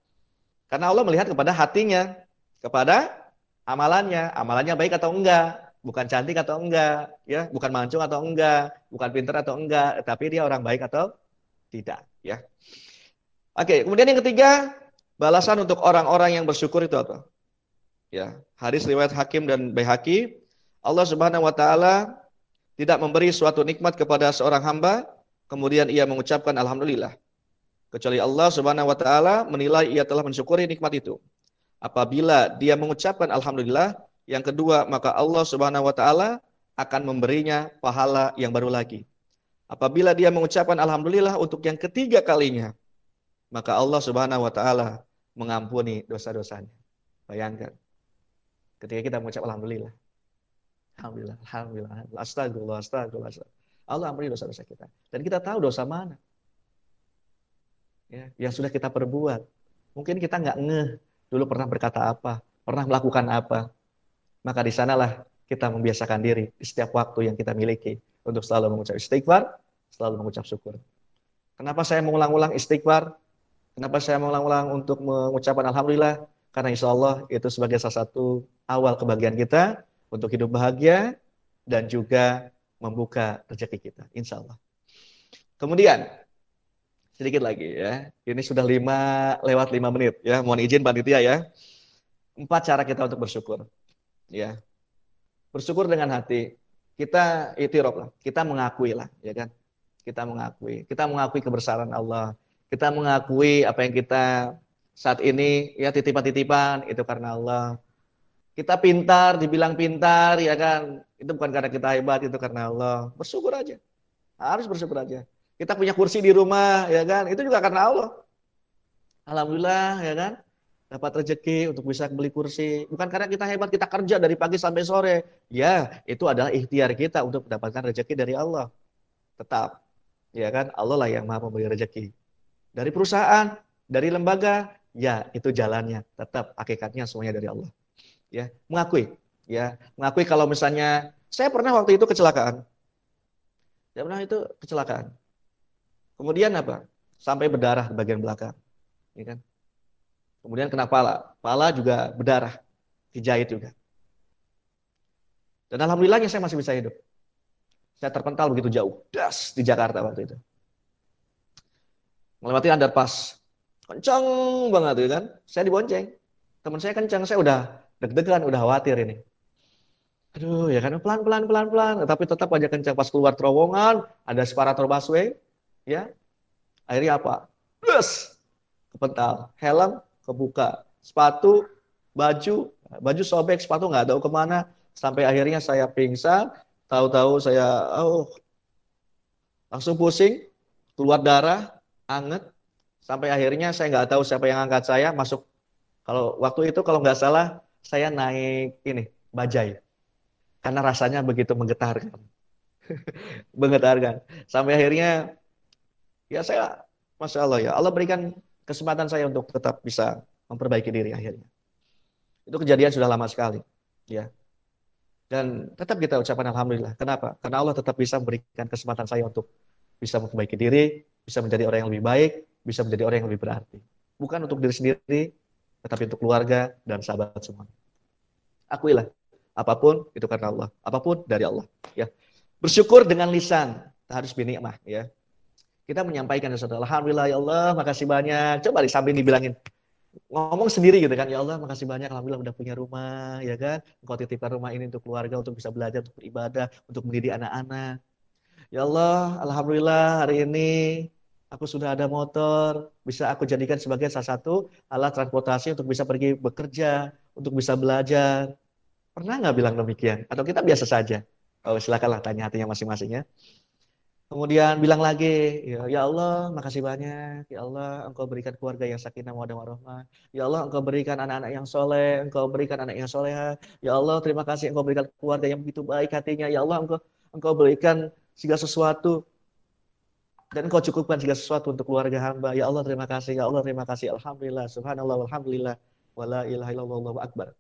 Karena Allah melihat kepada hatinya, kepada amalannya, amalannya baik atau enggak, bukan cantik atau enggak, ya, bukan mancung atau enggak, bukan pintar atau enggak, tapi dia orang baik atau tidak, ya. Oke, kemudian yang ketiga, balasan untuk orang-orang yang bersyukur itu apa? Ya, hadis riwayat Hakim dan Baihaqi, Allah Subhanahu wa taala tidak memberi suatu nikmat kepada seorang hamba, kemudian ia mengucapkan alhamdulillah. Kecuali Allah Subhanahu wa taala menilai ia telah mensyukuri nikmat itu. Apabila dia mengucapkan alhamdulillah, yang kedua maka Allah Subhanahu wa taala akan memberinya pahala yang baru lagi. Apabila dia mengucapkan alhamdulillah untuk yang ketiga kalinya, maka Allah Subhanahu wa taala mengampuni dosa-dosanya. Bayangkan. Ketika kita mengucap alhamdulillah. Alhamdulillah, alhamdulillah, astagfirullah, astagfirullah. Allah ampuni dosa-dosa kita. Dan kita tahu dosa mana. Ya, yang sudah kita perbuat. Mungkin kita nggak ngeh dulu pernah berkata apa, pernah melakukan apa. Maka di sanalah kita membiasakan diri di setiap waktu yang kita miliki untuk selalu mengucap istighfar, selalu mengucap syukur. Kenapa saya mengulang-ulang istighfar? Kenapa saya mengulang-ulang untuk mengucapkan alhamdulillah? Karena insya Allah itu sebagai salah satu awal kebahagiaan kita untuk hidup bahagia dan juga membuka rezeki kita, insya Allah. Kemudian sedikit lagi ya, ini sudah lima lewat lima menit ya, mohon izin panitia ya. Empat cara kita untuk bersyukur, ya. Bersyukur dengan hati, kita itirop lah, kita mengakui lah, ya kan? Kita mengakui, kita mengakui kebesaran Allah, kita mengakui apa yang kita saat ini ya titipan-titipan itu karena Allah kita pintar, dibilang pintar, ya kan? Itu bukan karena kita hebat, itu karena Allah. Bersyukur aja. Harus bersyukur aja. Kita punya kursi di rumah, ya kan? Itu juga karena Allah. Alhamdulillah, ya kan? Dapat rezeki untuk bisa beli kursi. Bukan karena kita hebat, kita kerja dari pagi sampai sore. Ya, itu adalah ikhtiar kita untuk mendapatkan rezeki dari Allah. Tetap. Ya kan? Allah lah yang maha memberi rezeki. Dari perusahaan, dari lembaga, ya itu jalannya. Tetap hakikatnya semuanya dari Allah ya mengakui ya mengakui kalau misalnya saya pernah waktu itu kecelakaan saya pernah itu kecelakaan kemudian apa sampai berdarah di bagian belakang ya kan kemudian kena pala. Pala juga berdarah dijahit juga. Dan alhamdulillahnya saya masih bisa hidup. Saya terpental begitu jauh. Das di Jakarta waktu itu. Melewati underpass. Kencang banget ya kan. Saya dibonceng. Teman saya kencang saya udah deg-degan, udah khawatir ini. Aduh, ya kan. Pelan-pelan, pelan-pelan. Tapi tetap aja kencang pas keluar terowongan, ada separator busway, ya. Akhirnya apa? Plus, kepental. Helm kebuka. Sepatu, baju, baju sobek, sepatu nggak tahu ke mana. Sampai akhirnya saya pingsan, tahu-tahu saya, oh, langsung pusing, keluar darah, anget. Sampai akhirnya saya nggak tahu siapa yang angkat saya, masuk. Kalau waktu itu kalau nggak salah, saya naik ini bajai karena rasanya begitu menggetarkan menggetarkan sampai akhirnya ya saya masya Allah ya Allah berikan kesempatan saya untuk tetap bisa memperbaiki diri akhirnya itu kejadian sudah lama sekali ya dan tetap kita ucapkan alhamdulillah kenapa karena Allah tetap bisa memberikan kesempatan saya untuk bisa memperbaiki diri bisa menjadi orang yang lebih baik bisa menjadi orang yang lebih berarti bukan untuk diri sendiri tetapi untuk keluarga dan sahabat semua. Akuilah, apa pun itu karena Allah, apa pun dari Allah. Ya, bersyukur dengan lisan, harus binikmah. Ya, kita menyampaikan sesuatu. Alhamdulillah ya Allah, makasih banyak. Coba di samping dibilangin, ngomong sendiri gitu kan ya Allah makasih banyak alhamdulillah udah punya rumah ya kan engkau titipkan rumah ini untuk keluarga untuk bisa belajar untuk beribadah untuk mendidik anak-anak ya Allah alhamdulillah hari ini aku sudah ada motor, bisa aku jadikan sebagai salah satu alat transportasi untuk bisa pergi bekerja, untuk bisa belajar. Pernah nggak bilang demikian? Atau kita biasa saja? Oh, silakanlah tanya hatinya masing-masing ya. Kemudian bilang lagi, ya, ya Allah, makasih banyak. Ya Allah, Engkau berikan keluarga yang sakinah mawaddah warahmah. Ya Allah, Engkau berikan anak-anak yang soleh. Engkau berikan anak yang soleha. Ya Allah, terima kasih Engkau berikan keluarga yang begitu baik hatinya. Ya Allah, Engkau Engkau berikan segala sesuatu dan Engkau cukupkan segala sesuatu untuk keluarga hamba. Ya Allah, terima kasih. Ya Allah, terima kasih. Alhamdulillah, subhanallah, alhamdulillah. Wala ilaha illallah, akbar.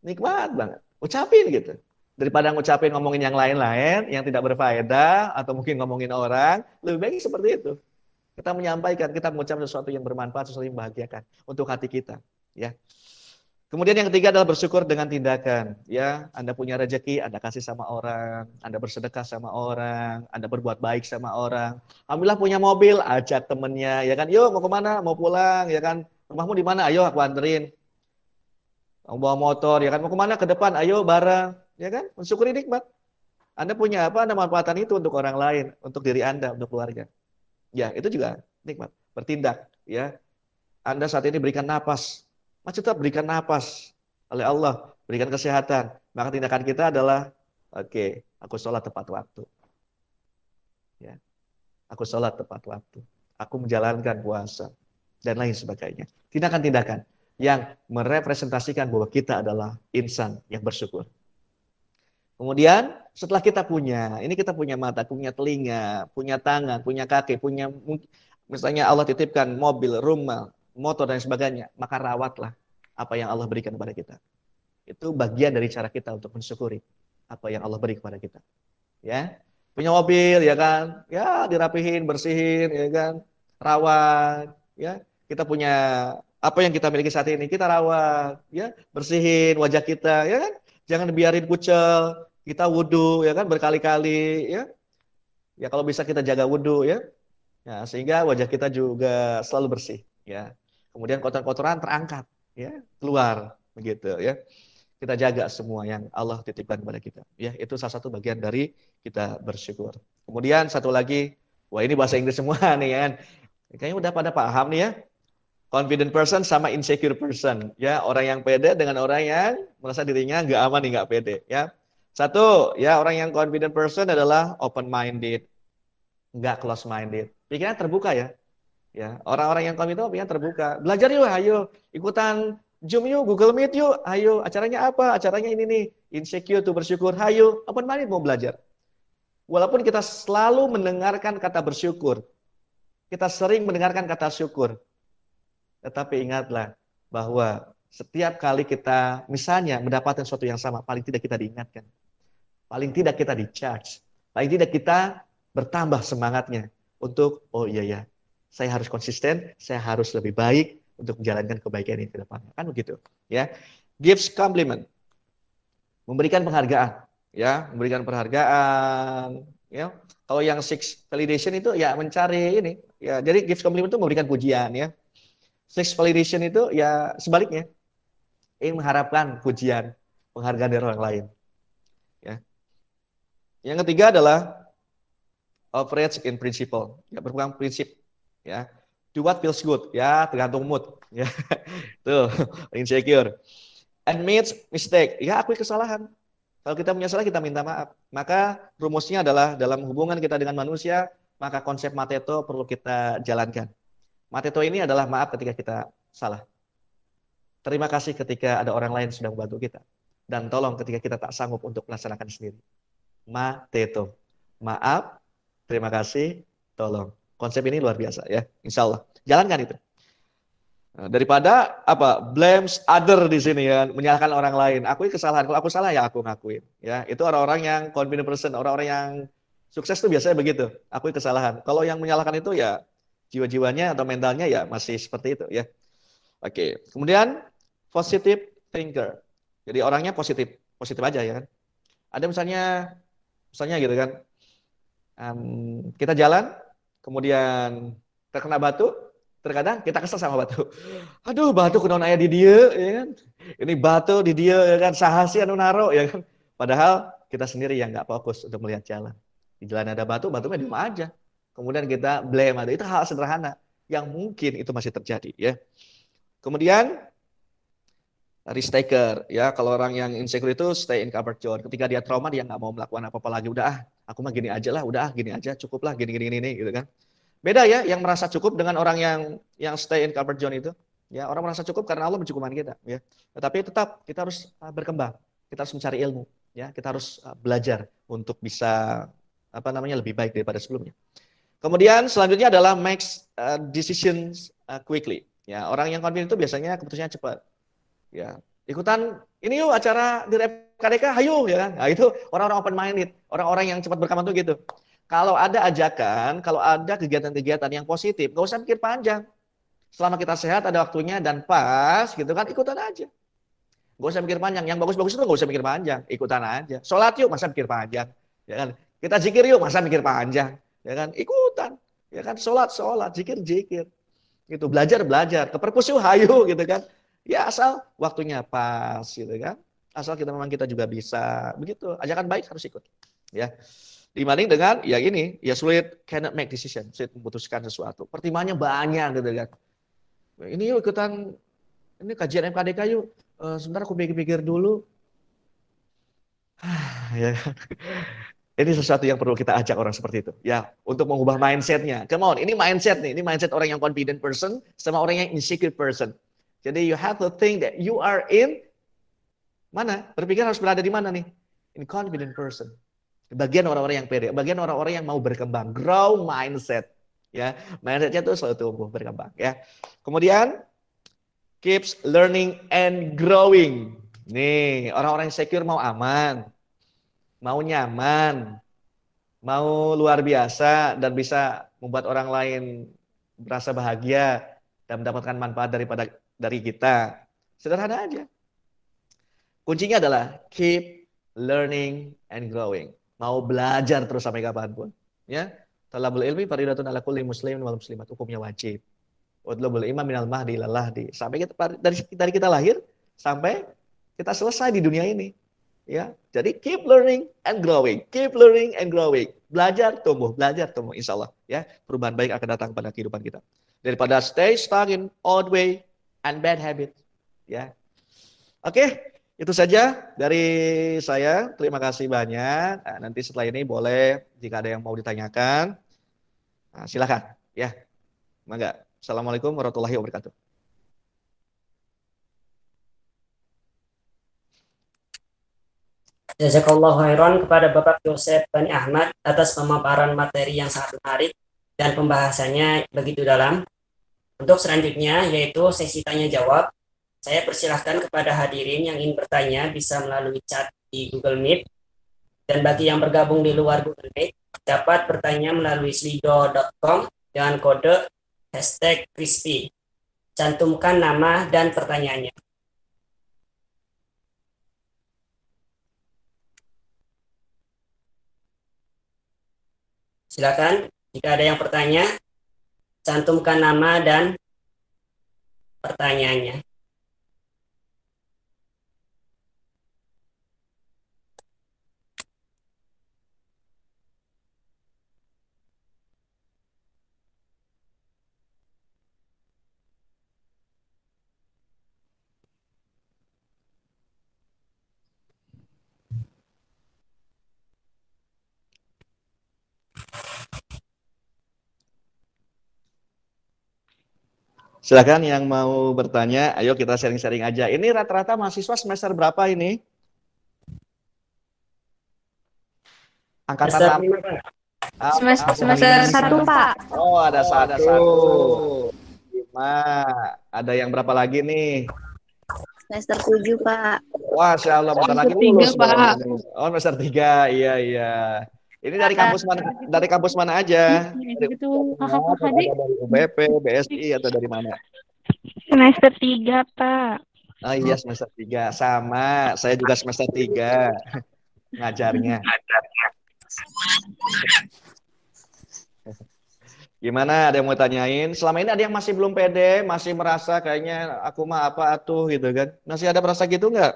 Nikmat banget. Ucapin gitu daripada ngucapin ngomongin yang lain-lain yang tidak berfaedah atau mungkin ngomongin orang, lebih baik seperti itu. Kita menyampaikan, kita mengucapkan sesuatu yang bermanfaat, sesuatu yang membahagiakan untuk hati kita, ya. Kemudian yang ketiga adalah bersyukur dengan tindakan, ya. Anda punya rezeki, Anda kasih sama orang, Anda bersedekah sama orang, Anda berbuat baik sama orang. Alhamdulillah punya mobil, ajak temennya, ya kan. Yuk mau ke mana? Mau pulang, ya kan. Rumahmu di mana? Ayo aku anterin. Mau bawa motor, ya kan. Mau ke mana? Ke depan, ayo bareng ya kan? Mensyukuri nikmat. Anda punya apa? Anda manfaatkan itu untuk orang lain, untuk diri Anda, untuk keluarga. Ya, itu juga nikmat. Bertindak, ya. Anda saat ini berikan napas, masih tetap berikan napas oleh Allah, berikan kesehatan. Maka tindakan kita adalah, oke, okay, aku sholat tepat waktu. Ya, aku sholat tepat waktu. Aku menjalankan puasa dan lain sebagainya. Tindakan-tindakan yang merepresentasikan bahwa kita adalah insan yang bersyukur. Kemudian setelah kita punya, ini kita punya mata, punya telinga, punya tangan, punya kaki, punya misalnya Allah titipkan mobil, rumah, motor dan sebagainya, maka rawatlah apa yang Allah berikan kepada kita. Itu bagian dari cara kita untuk mensyukuri apa yang Allah beri kepada kita. Ya. Punya mobil ya kan? Ya, dirapihin, bersihin ya kan? Rawat, ya. Kita punya apa yang kita miliki saat ini kita rawat, ya, bersihin wajah kita, ya kan? Jangan biarin kucel, kita wudhu ya kan berkali-kali ya. Ya kalau bisa kita jaga wudhu ya. Ya, sehingga wajah kita juga selalu bersih ya. Kemudian kotoran-kotoran terangkat ya, keluar begitu ya. Kita jaga semua yang Allah titipkan kepada kita. Ya, itu salah satu bagian dari kita bersyukur. Kemudian satu lagi, wah ini bahasa Inggris semua nih ya kan. Kayaknya udah pada paham nih ya confident person sama insecure person ya orang yang pede dengan orang yang merasa dirinya nggak aman nih nggak pede ya satu, ya orang yang confident person adalah open minded, nggak close minded. Pikirannya terbuka ya. Ya, orang-orang yang confident pikiran terbuka. Belajar yuk, ayo ikutan Zoom yuk, Google Meet yuk, ayo. Acaranya apa? Acaranya ini nih. Insecure tuh bersyukur. Ayo, open minded mau belajar. Walaupun kita selalu mendengarkan kata bersyukur, kita sering mendengarkan kata syukur. Tetapi ingatlah bahwa setiap kali kita misalnya mendapatkan sesuatu yang sama, paling tidak kita diingatkan. Paling tidak kita di charge. Paling tidak kita bertambah semangatnya untuk, oh iya ya, saya harus konsisten, saya harus lebih baik untuk menjalankan kebaikan ini ke depan. Kan begitu. ya Gives compliment. Memberikan penghargaan. ya Memberikan penghargaan. ya Kalau yang six validation itu ya mencari ini. ya Jadi gives compliment itu memberikan pujian. ya Six validation itu ya sebaliknya. Ingin mengharapkan pujian, penghargaan dari orang lain. Yang ketiga adalah operate in principle, ya berpegang prinsip, ya. Do what feels good, ya tergantung mood, ya. Tuh, insecure. Admit mistake, ya akui kesalahan. Kalau kita punya salah, kita minta maaf. Maka rumusnya adalah dalam hubungan kita dengan manusia, maka konsep mateto perlu kita jalankan. Mateto ini adalah maaf ketika kita salah. Terima kasih ketika ada orang lain sudah membantu kita. Dan tolong ketika kita tak sanggup untuk melaksanakan sendiri mateto. Maaf, terima kasih, tolong. Konsep ini luar biasa ya, insya Allah. Jalankan itu. Nah, daripada apa blames other di sini ya menyalahkan orang lain. Akui kesalahan. Kalau aku salah ya aku ngakuin ya. Itu orang-orang yang confident person orang-orang yang sukses itu biasanya begitu. Akui kesalahan. Kalau yang menyalahkan itu ya jiwa-jiwanya atau mentalnya ya masih seperti itu ya. Oke. Kemudian positive thinker. Jadi orangnya positif. Positif aja ya kan. Ada misalnya Misalnya gitu kan, um, kita jalan, kemudian terkena batu, terkadang kita kesel sama batu. Aduh, batu kena ayah di dia, ya kan? Ini batu di dia, ya kan? Sahasi anu naro, ya kan? Padahal kita sendiri yang nggak fokus untuk melihat jalan. Di jalan ada batu, batunya di aja. Kemudian kita blame ada. Itu hal sederhana yang mungkin itu masih terjadi, ya. Kemudian risk taker. Ya kalau orang yang insecure itu stay in comfort zone. Ketika dia trauma dia nggak mau melakukan apa-apa lagi. Udah ah aku mah gini aja lah. Udah ah gini aja. Cukup lah gini gini gini gitu kan. Beda ya yang merasa cukup dengan orang yang yang stay in comfort zone itu. Ya orang merasa cukup karena Allah mencukupkan kita ya. Tetapi tetap kita harus uh, berkembang. Kita harus mencari ilmu ya. Kita harus uh, belajar untuk bisa apa namanya lebih baik daripada sebelumnya. Kemudian selanjutnya adalah make uh, decisions quickly. Ya orang yang confident itu biasanya keputusannya cepat ya ikutan ini yuk acara di KDK hayu ya kan nah, itu orang-orang open minded orang-orang yang cepat berkembang tuh gitu kalau ada ajakan kalau ada kegiatan-kegiatan yang positif nggak usah pikir panjang Selama kita sehat ada waktunya dan pas gitu kan ikutan aja. Gak usah mikir panjang. Yang bagus-bagus itu gak usah mikir panjang. Ikutan aja. Sholat yuk masa mikir panjang. Ya kan? Kita zikir yuk masa mikir panjang. Ya kan? Ikutan. Ya kan? Sholat, sholat. Zikir, zikir. Gitu. Belajar, belajar. Ke perpus yuk hayu gitu kan. Ya asal waktunya pas gitu kan. Asal kita memang kita juga bisa. Begitu. Ajakan baik harus ikut. Ya. Dibanding dengan ya ini, ya sulit cannot make decision, sulit memutuskan sesuatu. Pertimbangannya banyak gitu kan ini yuk ikutan ini kajian MKDK yuk. Uh, sebentar aku pikir-pikir dulu. ya. Ini sesuatu yang perlu kita ajak orang seperti itu. Ya, untuk mengubah mindsetnya. Come on, ini mindset nih. Ini mindset orang yang confident person sama orang yang insecure person. Jadi you have to think that you are in mana? Berpikir harus berada di mana nih? In confident person. Bagian orang-orang yang pede, bagian orang-orang yang mau berkembang, grow mindset ya mindsetnya tuh selalu tumbuh berkembang ya kemudian keeps learning and growing nih orang-orang yang secure mau aman mau nyaman mau luar biasa dan bisa membuat orang lain merasa bahagia dan mendapatkan manfaat daripada dari kita sederhana aja kuncinya adalah keep learning and growing mau belajar terus sampai kapan pun ya Talabul ilmi faridatun ala kulli muslimin wal muslimat. Hukumnya wajib. Udlubul imam minal mahdi di. Sampai kita dari, dari kita lahir sampai kita selesai di dunia ini. Ya, jadi keep learning and growing, keep learning and growing. Belajar tumbuh, belajar tumbuh, insya Allah. Ya, perubahan baik akan datang pada kehidupan kita. Daripada stay stuck in old way and bad habit. Ya, oke, itu saja dari saya. Terima kasih banyak. Nah, nanti setelah ini boleh jika ada yang mau ditanyakan, nah, silakan. Ya, mangga. Assalamualaikum warahmatullahi wabarakatuh. Jazakallah khairan kepada Bapak Yosef Bani Ahmad atas pemaparan materi yang sangat menarik dan pembahasannya begitu dalam. Untuk selanjutnya yaitu sesi tanya jawab saya persilahkan kepada hadirin yang ingin bertanya bisa melalui chat di Google Meet. Dan bagi yang bergabung di luar Google Meet, dapat bertanya melalui slido.com dengan kode hashtag crispy. Cantumkan nama dan pertanyaannya. Silakan, jika ada yang bertanya, cantumkan nama dan pertanyaannya. Silakan yang mau bertanya, ayo kita sharing-sharing aja. Ini rata-rata mahasiswa semester berapa ini? Angkatan semester, semester, semester satu, Pak. Oh, ada, oh, ada satu. Lima. Ada yang berapa lagi nih? Semester tujuh, Pak. Wah, Insya Allah, bentar lagi lulus. Pak. Oh, semester tiga, iya, iya. Ini dari kampus mana? Dari kampus mana aja? Itu kakak Dari UBP, BSI atau dari mana? Semester tiga Pak. Oh iya semester tiga sama. Saya juga semester tiga ngajarnya. Gimana? Ada yang mau tanyain? Selama ini ada yang masih belum pede, masih merasa kayaknya aku mah apa atuh gitu kan? Masih ada merasa gitu nggak?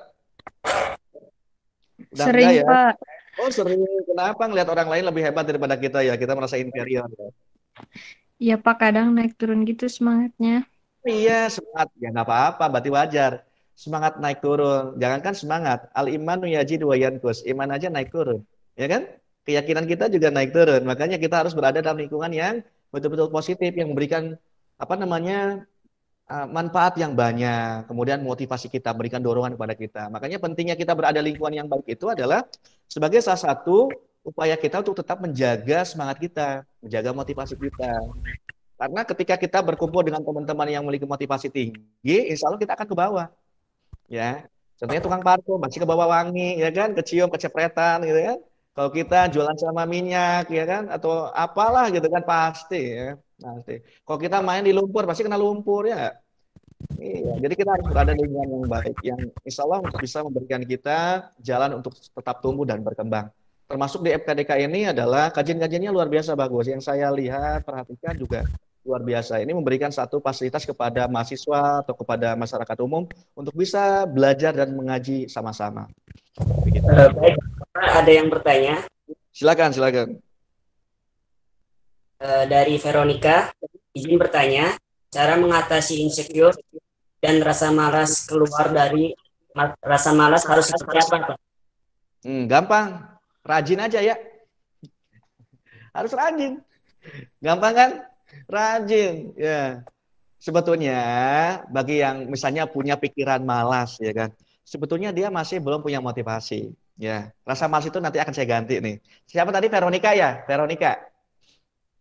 Sering ya? Pak. Oh sering. Kenapa ngeliat orang lain lebih hebat daripada kita ya? Kita merasa inferior. Ya? Iya Pak, kadang naik turun gitu semangatnya. Iya, semangat. Ya nggak apa-apa, berarti wajar. semangat naik turun. Jangankan semangat, al imanu yajidu wa yankus. Iman aja naik turun. Ya kan? Keyakinan kita juga naik turun. Makanya kita harus berada dalam lingkungan yang betul-betul positif yang memberikan apa namanya manfaat yang banyak, kemudian motivasi kita, berikan dorongan kepada kita. Makanya pentingnya kita berada lingkungan yang baik itu adalah sebagai salah satu upaya kita untuk tetap menjaga semangat kita, menjaga motivasi kita. Karena ketika kita berkumpul dengan teman-teman yang memiliki motivasi tinggi, insya Allah kita akan ke bawah. Ya, contohnya tukang parfum masih ke bawah wangi, ya kan, kecium, kecepretan, gitu kan. Kalau kita jualan sama minyak, ya kan, atau apalah gitu kan pasti, ya, pasti. Kalau kita main di lumpur, pasti kena lumpur ya. Iya, jadi kita harus berada di lingkungan yang baik, yang insya Allah bisa memberikan kita jalan untuk tetap tumbuh dan berkembang. Termasuk di FKDK ini adalah kajian-kajiannya luar biasa bagus. Yang saya lihat, perhatikan juga luar biasa. Ini memberikan satu fasilitas kepada mahasiswa atau kepada masyarakat umum untuk bisa belajar dan mengaji sama-sama. Uh, baik, ada yang bertanya. Silakan, silakan. Uh, dari Veronica, izin bertanya, cara mengatasi insecure dan rasa malas keluar dari rasa malas harus seperti apa, Pak? Hmm, gampang, rajin aja ya. Harus rajin. Gampang kan? Rajin, ya. Sebetulnya bagi yang misalnya punya pikiran malas, ya kan, sebetulnya dia masih belum punya motivasi. Ya, rasa malas itu nanti akan saya ganti nih. Siapa tadi Veronica ya? Veronica.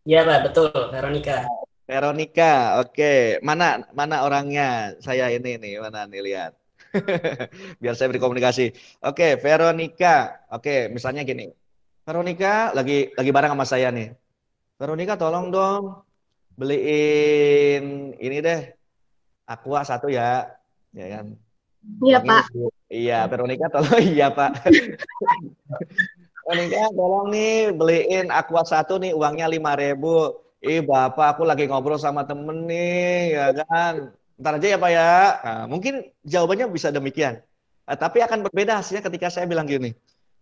Iya Pak, betul, Veronica. Veronica, oke. Okay. Mana mana orangnya? Saya ini nih, mana nih lihat. Biar saya berkomunikasi. Oke, okay, Veronica. Oke, okay, misalnya gini. Veronica lagi lagi bareng sama saya nih. Veronica tolong dong beliin ini deh. Aqua satu ya. Ya kan. Iya, Pak. Iya, Veronica tolong iya, Pak. Veronica tolong nih beliin Aqua satu nih uangnya 5000 eh bapak aku lagi ngobrol sama temen nih, ya kan. Ntar aja ya Pak ya. Nah, mungkin jawabannya bisa demikian. Nah, tapi akan berbeda hasilnya ketika saya bilang gini,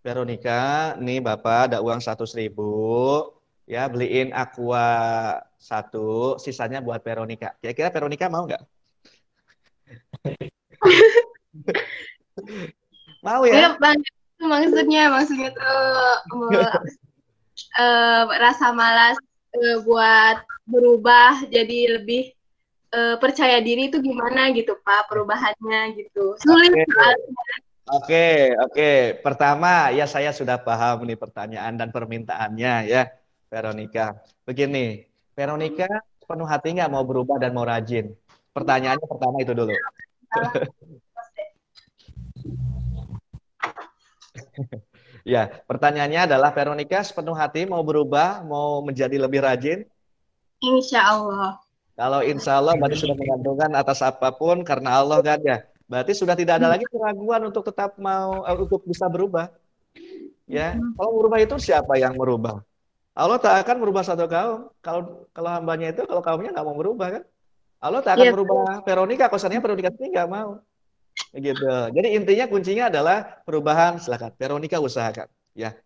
Veronica, nih bapak ada uang satu ribu, ya beliin aqua satu, sisanya buat Veronica. Kira-kira Veronica mau nggak? mau ya? maksudnya maksudnya tuh uh, rasa malas uh, buat berubah jadi lebih uh, percaya diri itu gimana gitu Pak perubahannya gitu. Sulit Oke, okay. oke. Okay, Pertama ya saya sudah paham nih pertanyaan dan permintaannya ya. Veronica. Begini, Veronica penuh hati nggak mau berubah dan mau rajin? Pertanyaannya pertama itu dulu. ya, pertanyaannya adalah Veronica sepenuh hati mau berubah, mau menjadi lebih rajin? Insya Allah. Kalau insya Allah berarti sudah menggantungkan atas apa pun karena Allah kan ya. Berarti sudah tidak ada lagi keraguan untuk tetap mau uh, untuk bisa berubah. Ya, kalau berubah itu siapa yang merubah? Allah tak akan merubah satu kaum. Kalau kalau hambanya itu, kalau kaumnya nggak mau merubah kan? Allah tak akan yeah. merubah Veronica, kosannya Veronica ini nggak mau. Gitu. Jadi intinya kuncinya adalah perubahan. Silakan Veronica usahakan. Ya.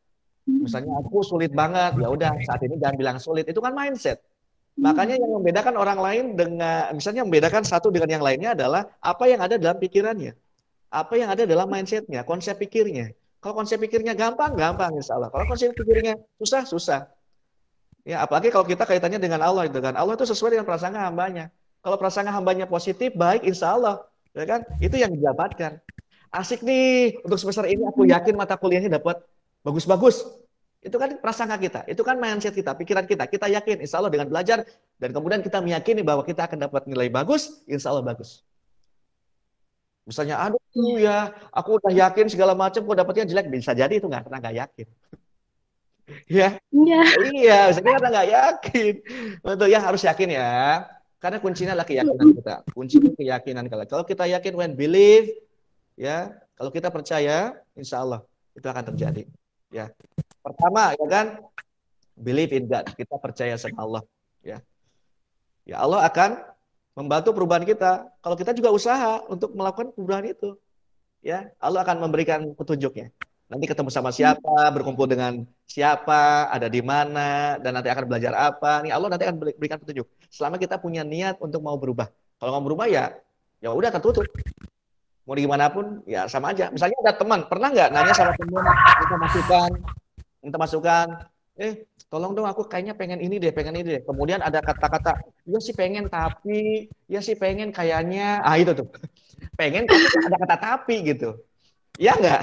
Misalnya aku sulit banget, ya udah saat ini jangan bilang sulit. Itu kan mindset. Makanya yang membedakan orang lain dengan, misalnya membedakan satu dengan yang lainnya adalah apa yang ada dalam pikirannya. Apa yang ada dalam mindsetnya, konsep pikirnya. Kalau konsep pikirnya gampang, gampang insya Allah. Kalau konsep pikirnya susah, susah. Ya, apalagi kalau kita kaitannya dengan Allah kan. Allah itu sesuai dengan prasangka hambanya. Kalau prasangka hambanya positif, baik insya Allah. Ya kan? Itu yang didapatkan. Asik nih, untuk semester ini aku yakin mata kuliahnya dapat bagus-bagus. Itu kan prasangka kita, itu kan mindset kita, pikiran kita. Kita yakin, insya Allah dengan belajar, dan kemudian kita meyakini bahwa kita akan dapat nilai bagus, insya Allah bagus. Misalnya, aduh ya, aku udah yakin segala macam, kok dapatnya jelek. Bisa jadi itu nggak pernah nggak yakin. Ya. Iya. Iya, saya kita nggak yakin. Betul ya harus yakin ya. Karena kuncinya adalah keyakinan kita. Kuncinya keyakinan kita. Kalau kita yakin when believe, ya, kalau kita percaya, insya Allah itu akan terjadi. Ya. Pertama, ya kan, believe in God. Kita percaya sama Allah. Ya. Ya Allah akan membantu perubahan kita. Kalau kita juga usaha untuk melakukan perubahan itu, ya Allah akan memberikan petunjuknya. Nanti ketemu sama siapa, berkumpul dengan siapa, ada di mana, dan nanti akan belajar apa. Nih Allah nanti akan berikan petunjuk. Selama kita punya niat untuk mau berubah. Kalau mau berubah ya, ya udah tertutup. mau gimana pun ya sama aja. Misalnya ada teman, pernah nggak nanya sama teman minta masukan, minta masukan, eh tolong dong aku kayaknya pengen ini deh, pengen ini deh. Kemudian ada kata-kata, ya sih pengen tapi, ya sih pengen kayaknya, ah itu tuh, pengen tapi ada kata tapi gitu. Ya enggak,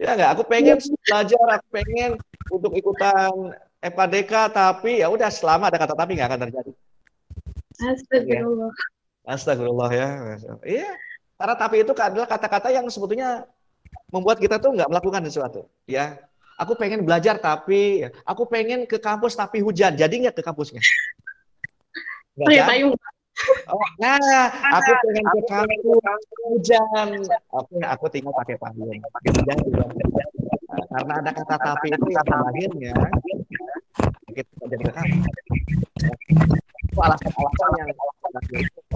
ya enggak. Aku pengen belajar, aku pengen untuk ikutan FKDK, tapi ya udah selama ada kata tapi nggak akan terjadi. Astagfirullah. Astagfirullah ya. Iya, karena tapi itu adalah kata-kata yang sebetulnya membuat kita tuh nggak melakukan sesuatu. Ya, aku pengen belajar tapi, aku pengen ke kampus tapi hujan, jadi nggak ke kampusnya? Nggak Pakai kan? Oh, nah, aku pengen ke kampus hujan. Oke, aku tinggal pakai payung. Pakai hujan juga. Nah, karena ada kata tapi itu yang terakhirnya kita jadi ke kampus. Itu alasan-alasan yang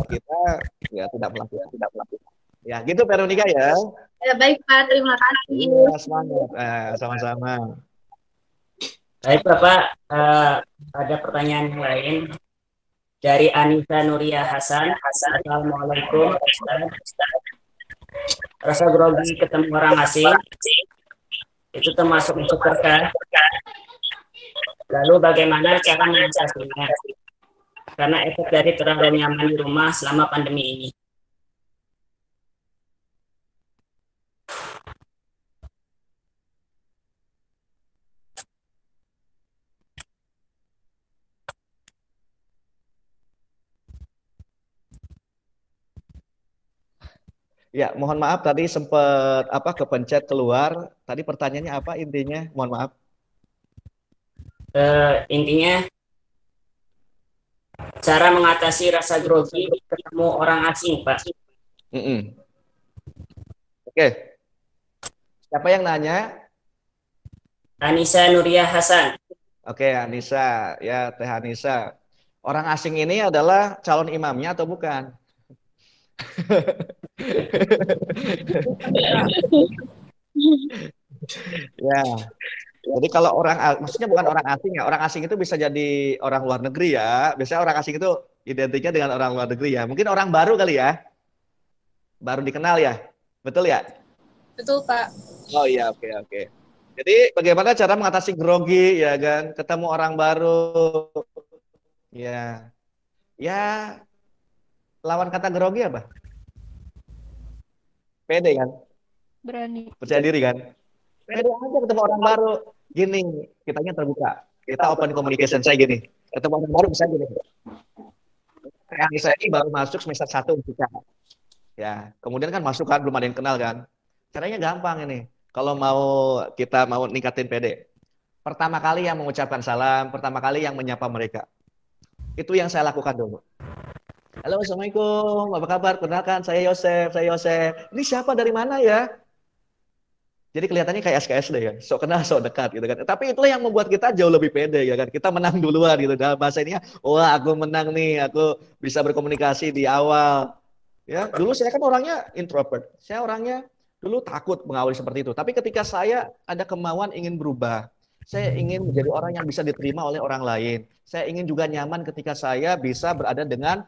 kita ya tidak melakukan, tidak melakukan. Ya, gitu Veronica ya. Ya, baik Pak, terima kasih. Iya, semangat. Eh, sama-sama. Baik Bapak, eh, ada pertanyaan yang lain dari Anissa Nuria Hasan. Assalamualaikum. Rasa grogi ketemu orang asing itu termasuk untuk berkah. Lalu bagaimana cara mengatasinya? Karena efek dari terlalu nyaman di rumah selama pandemi ini. Ya, mohon maaf tadi sempat apa kepencet keluar. Tadi pertanyaannya apa intinya? Mohon maaf. Eh, intinya cara mengatasi rasa grogi ketemu orang asing, Pak. Mm-mm. Oke. Siapa yang nanya? Anissa Nuria Hasan. Oke, Anissa. Ya, Teh Anissa. Orang asing ini adalah calon imamnya atau bukan? Ya. Jadi kalau orang, maksudnya bukan orang asing ya, orang asing itu bisa jadi orang luar negeri ya. Biasanya orang asing itu identiknya dengan orang luar negeri ya. Mungkin orang baru kali ya. Baru dikenal ya. Betul ya? Betul Pak. Oh iya, oke oke. Jadi bagaimana cara mengatasi grogi ya kan? Ketemu orang baru. Ya. Ya lawan kata grogi apa? Pede kan? Berani. Percaya diri kan? Pede aja ketemu orang baru. Gini, kitanya terbuka. Kita open communication saya gini. Ketemu orang baru bisa gini. Kayak saya ini baru masuk semester 1 kita. Ya, kemudian kan masuk kan belum ada yang kenal kan. Caranya gampang ini. Kalau mau kita mau ningkatin PD. Pertama kali yang mengucapkan salam, pertama kali yang menyapa mereka. Itu yang saya lakukan dulu. Halo, Assalamualaikum. Apa kabar? Kenalkan, saya Yosef. Saya Yosef. Ini siapa dari mana ya? Jadi kelihatannya kayak SKSD kan, sok kenal, sok dekat gitu kan. Tapi itulah yang membuat kita jauh lebih pede ya kan. Kita menang duluan gitu. Dalam bahasa ini, wah aku menang nih, aku bisa berkomunikasi di awal. Ya, dulu saya kan orangnya introvert. Saya orangnya dulu takut mengawali seperti itu. Tapi ketika saya ada kemauan ingin berubah, saya ingin menjadi orang yang bisa diterima oleh orang lain. Saya ingin juga nyaman ketika saya bisa berada dengan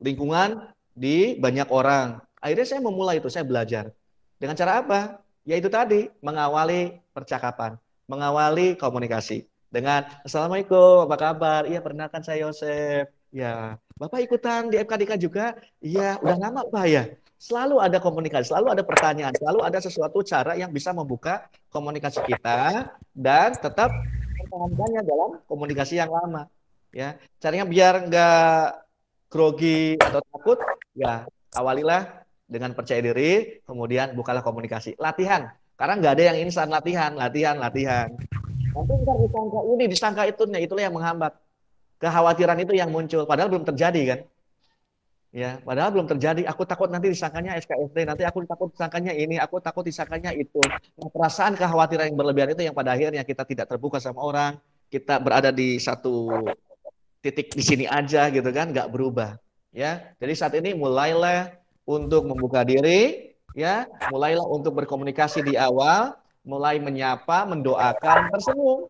lingkungan di banyak orang. Akhirnya saya memulai itu, saya belajar. Dengan cara apa? Yaitu tadi, mengawali percakapan, mengawali komunikasi. Dengan, Assalamualaikum, apa kabar? Iya, perkenalkan saya Yosef. Ya, Bapak ikutan di FKDK juga? Iya, udah lama Pak ya? Selalu ada komunikasi, selalu ada pertanyaan, selalu ada sesuatu cara yang bisa membuka komunikasi kita dan tetap mempertahankannya dalam komunikasi yang lama. Ya, caranya biar nggak grogi atau takut, ya awalilah dengan percaya diri, kemudian bukalah komunikasi. Latihan, karena nggak ada yang instan latihan, latihan, latihan. Nanti ntar disangka ini, disangka itu, nah itulah yang menghambat. Kekhawatiran itu yang muncul, padahal belum terjadi kan. Ya, padahal belum terjadi. Aku takut nanti disangkanya SKSD, nanti aku takut disangkanya ini, aku takut disangkanya itu. Nah, perasaan kekhawatiran yang berlebihan itu yang pada akhirnya kita tidak terbuka sama orang, kita berada di satu titik di sini aja gitu kan, nggak berubah. Ya, jadi saat ini mulailah untuk membuka diri, ya, mulailah untuk berkomunikasi di awal, mulai menyapa, mendoakan, tersenyum.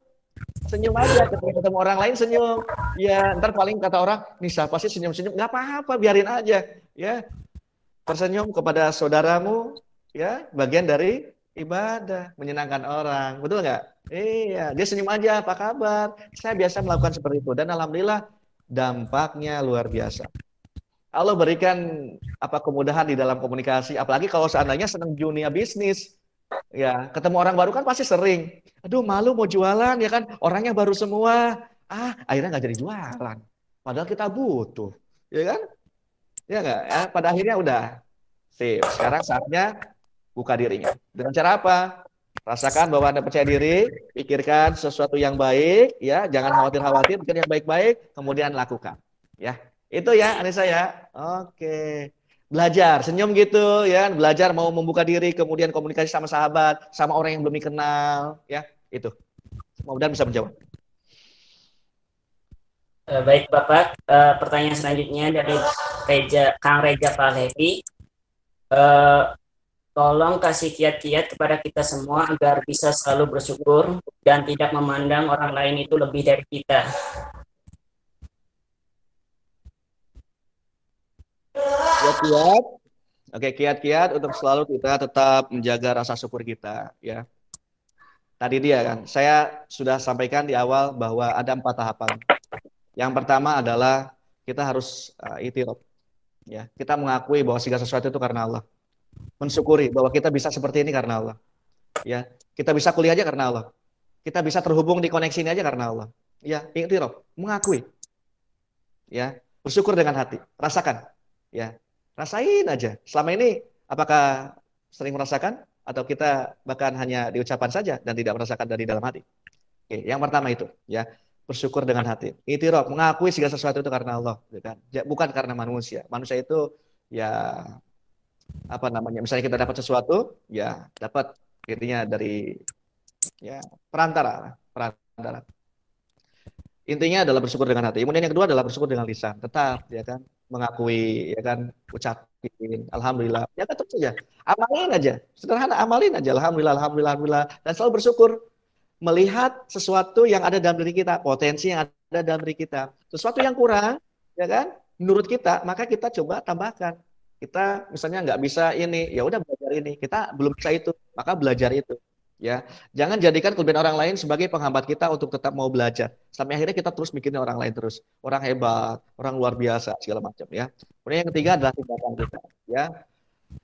Senyum aja ketika ketemu orang lain senyum. Ya, ntar paling kata orang, nih siapa sih senyum-senyum? Nggak apa-apa, biarin aja. Ya, tersenyum kepada saudaramu, ya bagian dari ibadah, menyenangkan orang. Betul nggak? Iya, dia senyum aja, apa kabar? Saya biasa melakukan seperti itu dan alhamdulillah dampaknya luar biasa. Allah berikan apa kemudahan di dalam komunikasi, apalagi kalau seandainya senang dunia bisnis, ya ketemu orang baru kan pasti sering. Aduh malu mau jualan ya kan, orangnya baru semua, ah akhirnya nggak jadi jualan. Padahal kita butuh, ya kan? Ya nggak? Ya, pada akhirnya udah. Sip. Sekarang saatnya buka dirinya. Dengan cara apa? Rasakan bahwa Anda percaya diri, pikirkan sesuatu yang baik, ya, jangan khawatir-khawatir, pikir yang baik-baik, kemudian lakukan. Ya, itu ya Anissa ya. Oke. Belajar, senyum gitu ya, belajar mau membuka diri, kemudian komunikasi sama sahabat, sama orang yang belum dikenal, ya, itu. Mudah-mudahan bisa menjawab. Uh, baik Bapak, uh, pertanyaan selanjutnya dari Reja, Kang Reja Palevi. Uh, Tolong kasih kiat-kiat kepada kita semua agar bisa selalu bersyukur dan tidak memandang orang lain itu lebih dari kita. Kiat-kiat. Oke, kiat-kiat untuk selalu kita tetap menjaga rasa syukur kita, ya. Tadi dia kan, saya sudah sampaikan di awal bahwa ada empat tahapan. Yang pertama adalah kita harus uh, itiraf. Ya, kita mengakui bahwa segala sesuatu itu karena Allah mensyukuri bahwa kita bisa seperti ini karena Allah. Ya, kita bisa kuliah aja karena Allah. Kita bisa terhubung di koneksi ini aja karena Allah. Ya, iktiraf, mengakui. Ya, bersyukur dengan hati, rasakan. Ya, rasain aja. Selama ini apakah sering merasakan atau kita bahkan hanya diucapan saja dan tidak merasakan dari dalam hati? Oke, yang pertama itu, ya bersyukur dengan hati. Itiraf, mengakui segala sesuatu itu karena Allah, gitu kan? bukan karena manusia. Manusia itu ya apa namanya misalnya kita dapat sesuatu ya dapat intinya dari ya perantara perantara. Intinya adalah bersyukur dengan hati. Kemudian yang kedua adalah bersyukur dengan lisan. Tetap ya kan mengakui ya kan ucapin alhamdulillah. Ya kan terus saja. Amalin aja. Sederhana amalin aja. Alhamdulillah alhamdulillah alhamdulillah. Dan selalu bersyukur melihat sesuatu yang ada dalam diri kita potensi yang ada dalam diri kita. Sesuatu yang kurang ya kan menurut kita maka kita coba tambahkan kita misalnya nggak bisa ini, ya udah belajar ini. Kita belum bisa itu, maka belajar itu. Ya, jangan jadikan kelebihan orang lain sebagai penghambat kita untuk tetap mau belajar. Sampai akhirnya kita terus mikirin orang lain terus, orang hebat, orang luar biasa segala macam ya. Kemudian yang ketiga adalah tindakan kita. Ya,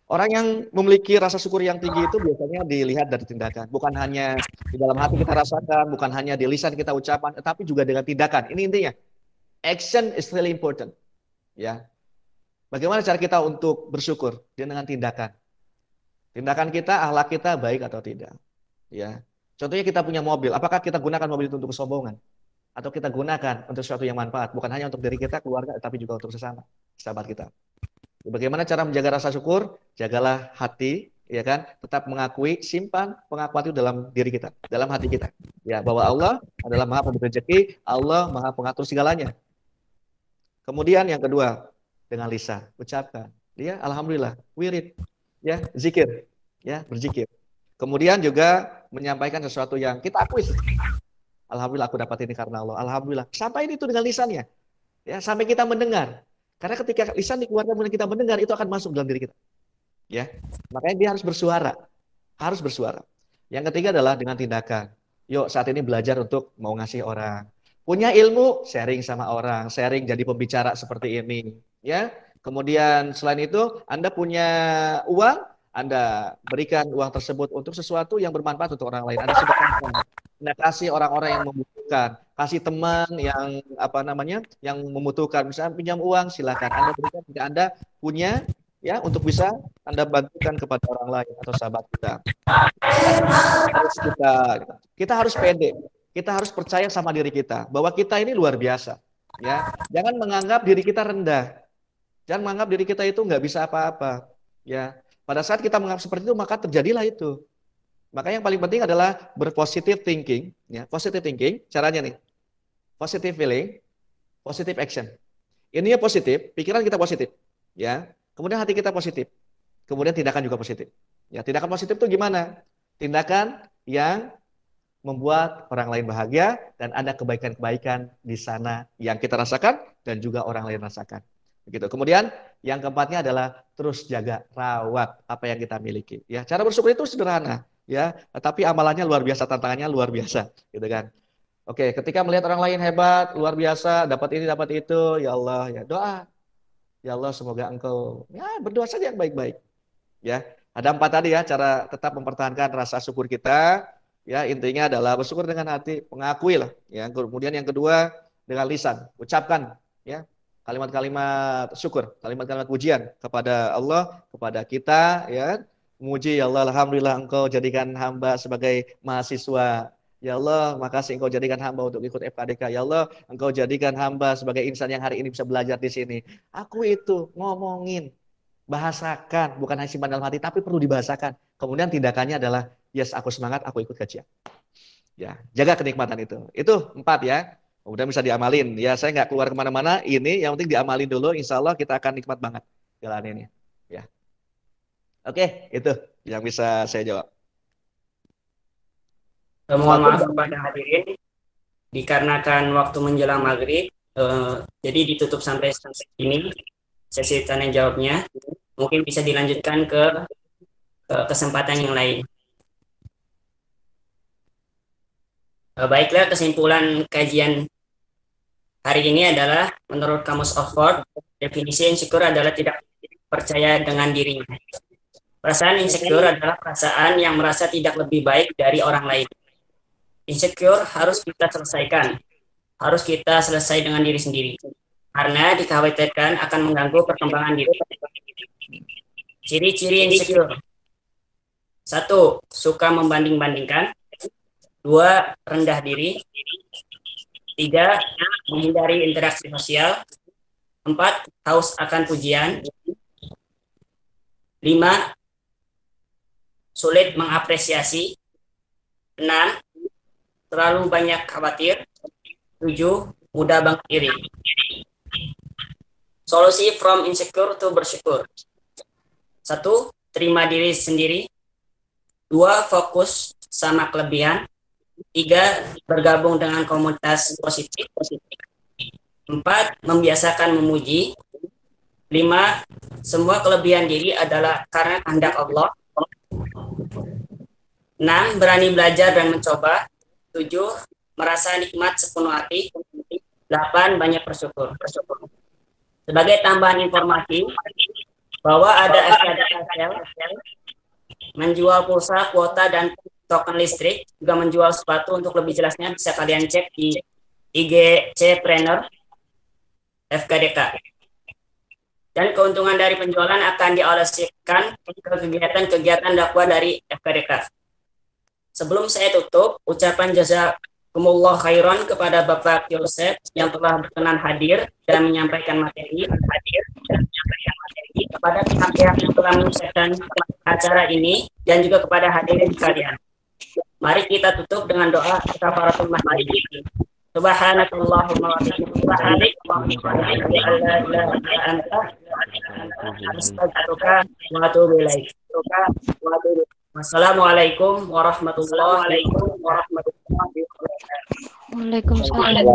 orang yang memiliki rasa syukur yang tinggi itu biasanya dilihat dari tindakan, bukan hanya di dalam hati kita rasakan, bukan hanya di lisan kita ucapan, tetapi juga dengan tindakan. Ini intinya. Action is really important. Ya, Bagaimana cara kita untuk bersyukur? Dengan tindakan. Tindakan kita, ahlak kita baik atau tidak. Ya. Contohnya kita punya mobil, apakah kita gunakan mobil itu untuk kesombongan? Atau kita gunakan untuk sesuatu yang manfaat, bukan hanya untuk diri kita, keluarga, tapi juga untuk sesama, sahabat kita. Bagaimana cara menjaga rasa syukur? Jagalah hati, ya kan? Tetap mengakui, simpan pengakuan itu dalam diri kita, dalam hati kita. Ya, bahwa Allah adalah Maha Pemberi rezeki, Allah Maha Pengatur segalanya. Kemudian yang kedua, dengan lisan, ucapkan. Ya, alhamdulillah, wirid, ya, zikir, ya, berzikir. Kemudian juga menyampaikan sesuatu yang kita akui. Alhamdulillah aku dapat ini karena Allah. Alhamdulillah. Sampai itu dengan lisannya. Ya, sampai kita mendengar. Karena ketika lisan dikeluarkan kemudian kita mendengar itu akan masuk dalam diri kita. Ya. Makanya dia harus bersuara. Harus bersuara. Yang ketiga adalah dengan tindakan. Yuk saat ini belajar untuk mau ngasih orang. Punya ilmu, sharing sama orang, sharing jadi pembicara seperti ini ya. Kemudian selain itu Anda punya uang, Anda berikan uang tersebut untuk sesuatu yang bermanfaat untuk orang lain. Anda sedekahkan. Anda kasih orang-orang yang membutuhkan, kasih teman yang apa namanya, yang membutuhkan. Misalnya pinjam uang, silakan Anda berikan jika Anda punya ya untuk bisa Anda bantukan kepada orang lain atau sahabat kita. Harus kita kita harus pede. Kita harus percaya sama diri kita bahwa kita ini luar biasa. Ya, jangan menganggap diri kita rendah. Jangan menganggap diri kita itu nggak bisa apa-apa. Ya, pada saat kita menganggap seperti itu maka terjadilah itu. Maka yang paling penting adalah berpositif thinking. Ya, positive thinking. Caranya nih, positive feeling, positive action. Ini ya positif, pikiran kita positif. Ya, kemudian hati kita positif. Kemudian tindakan juga positif. Ya, tindakan positif itu gimana? Tindakan yang membuat orang lain bahagia dan ada kebaikan-kebaikan di sana yang kita rasakan dan juga orang lain rasakan. Gitu. Kemudian yang keempatnya adalah terus jaga rawat apa yang kita miliki. Ya, cara bersyukur itu sederhana, ya, tapi amalannya luar biasa, tantangannya luar biasa, gitu kan. Oke, ketika melihat orang lain hebat, luar biasa, dapat ini, dapat itu, ya Allah, ya doa. Ya Allah, semoga engkau ya berdoa saja yang baik-baik. Ya, ada empat tadi ya cara tetap mempertahankan rasa syukur kita. Ya, intinya adalah bersyukur dengan hati, mengakui lah. Ya, kemudian yang kedua dengan lisan, ucapkan ya kalimat-kalimat syukur, kalimat-kalimat pujian kepada Allah, kepada kita, ya. Memuji ya Allah, alhamdulillah engkau jadikan hamba sebagai mahasiswa. Ya Allah, makasih engkau jadikan hamba untuk ikut FKDK. Ya Allah, engkau jadikan hamba sebagai insan yang hari ini bisa belajar di sini. Aku itu ngomongin, bahasakan, bukan hanya simpan dalam hati, tapi perlu dibahasakan. Kemudian tindakannya adalah, yes aku semangat, aku ikut kajian. Ya, jaga kenikmatan itu. Itu empat ya. Kemudian bisa diamalin. Ya, saya nggak keluar ke mana-mana. Ini yang penting diamalin dulu. Insya Allah kita akan nikmat banget jalan ini. Ya. Oke, itu yang bisa saya jawab. Eh, mohon maaf kepada hadirin, dikarenakan waktu menjelang maghrib, eh, jadi ditutup sampai sampai ini sesi tanya jawabnya. Mungkin bisa dilanjutkan ke, ke kesempatan yang lain. Eh, baiklah, kesimpulan kajian hari ini adalah menurut Kamus Oxford, definisi insecure adalah tidak percaya dengan dirinya. Perasaan insecure adalah perasaan yang merasa tidak lebih baik dari orang lain. Insecure harus kita selesaikan. Harus kita selesai dengan diri sendiri. Karena dikhawatirkan akan mengganggu perkembangan diri. Ciri-ciri insecure. Satu, suka membanding-bandingkan. Dua, rendah diri. Tiga, menghindari interaksi sosial. Empat, haus akan pujian. Lima, sulit mengapresiasi. Enam, terlalu banyak khawatir. Tujuh, mudah banget iri. Solusi from insecure to bersyukur. Satu, terima diri sendiri. Dua, fokus sama kelebihan. Tiga, bergabung dengan komunitas positif. Empat, membiasakan memuji. Lima, semua kelebihan diri adalah karena kehendak Allah. Enam, berani belajar dan mencoba. Tujuh, merasa nikmat sepenuh hati. Delapan, banyak bersyukur. bersyukur. Sebagai tambahan informasi, bahwa ada FKDKL menjual pulsa, kuota, dan token listrik, juga menjual sepatu untuk lebih jelasnya bisa kalian cek di IGC Trainer FKDK. Dan keuntungan dari penjualan akan dialokasikan ke kegiatan-kegiatan dakwah dari FKDK. Sebelum saya tutup, ucapan jazakumullah khairan kepada Bapak Yosef yang telah berkenan hadir dan menyampaikan materi hadir dan menyampaikan materi kepada pihak-pihak yang telah menyelesaikan acara ini dan juga kepada hadirin sekalian. Mari kita tutup dengan doa kafaratul majlis. Subhanakallahumma wa bihamdika wa atubu ilaik. Wassalamualaikum warahmatullahi wabarakatuh. Waalaikumsalam.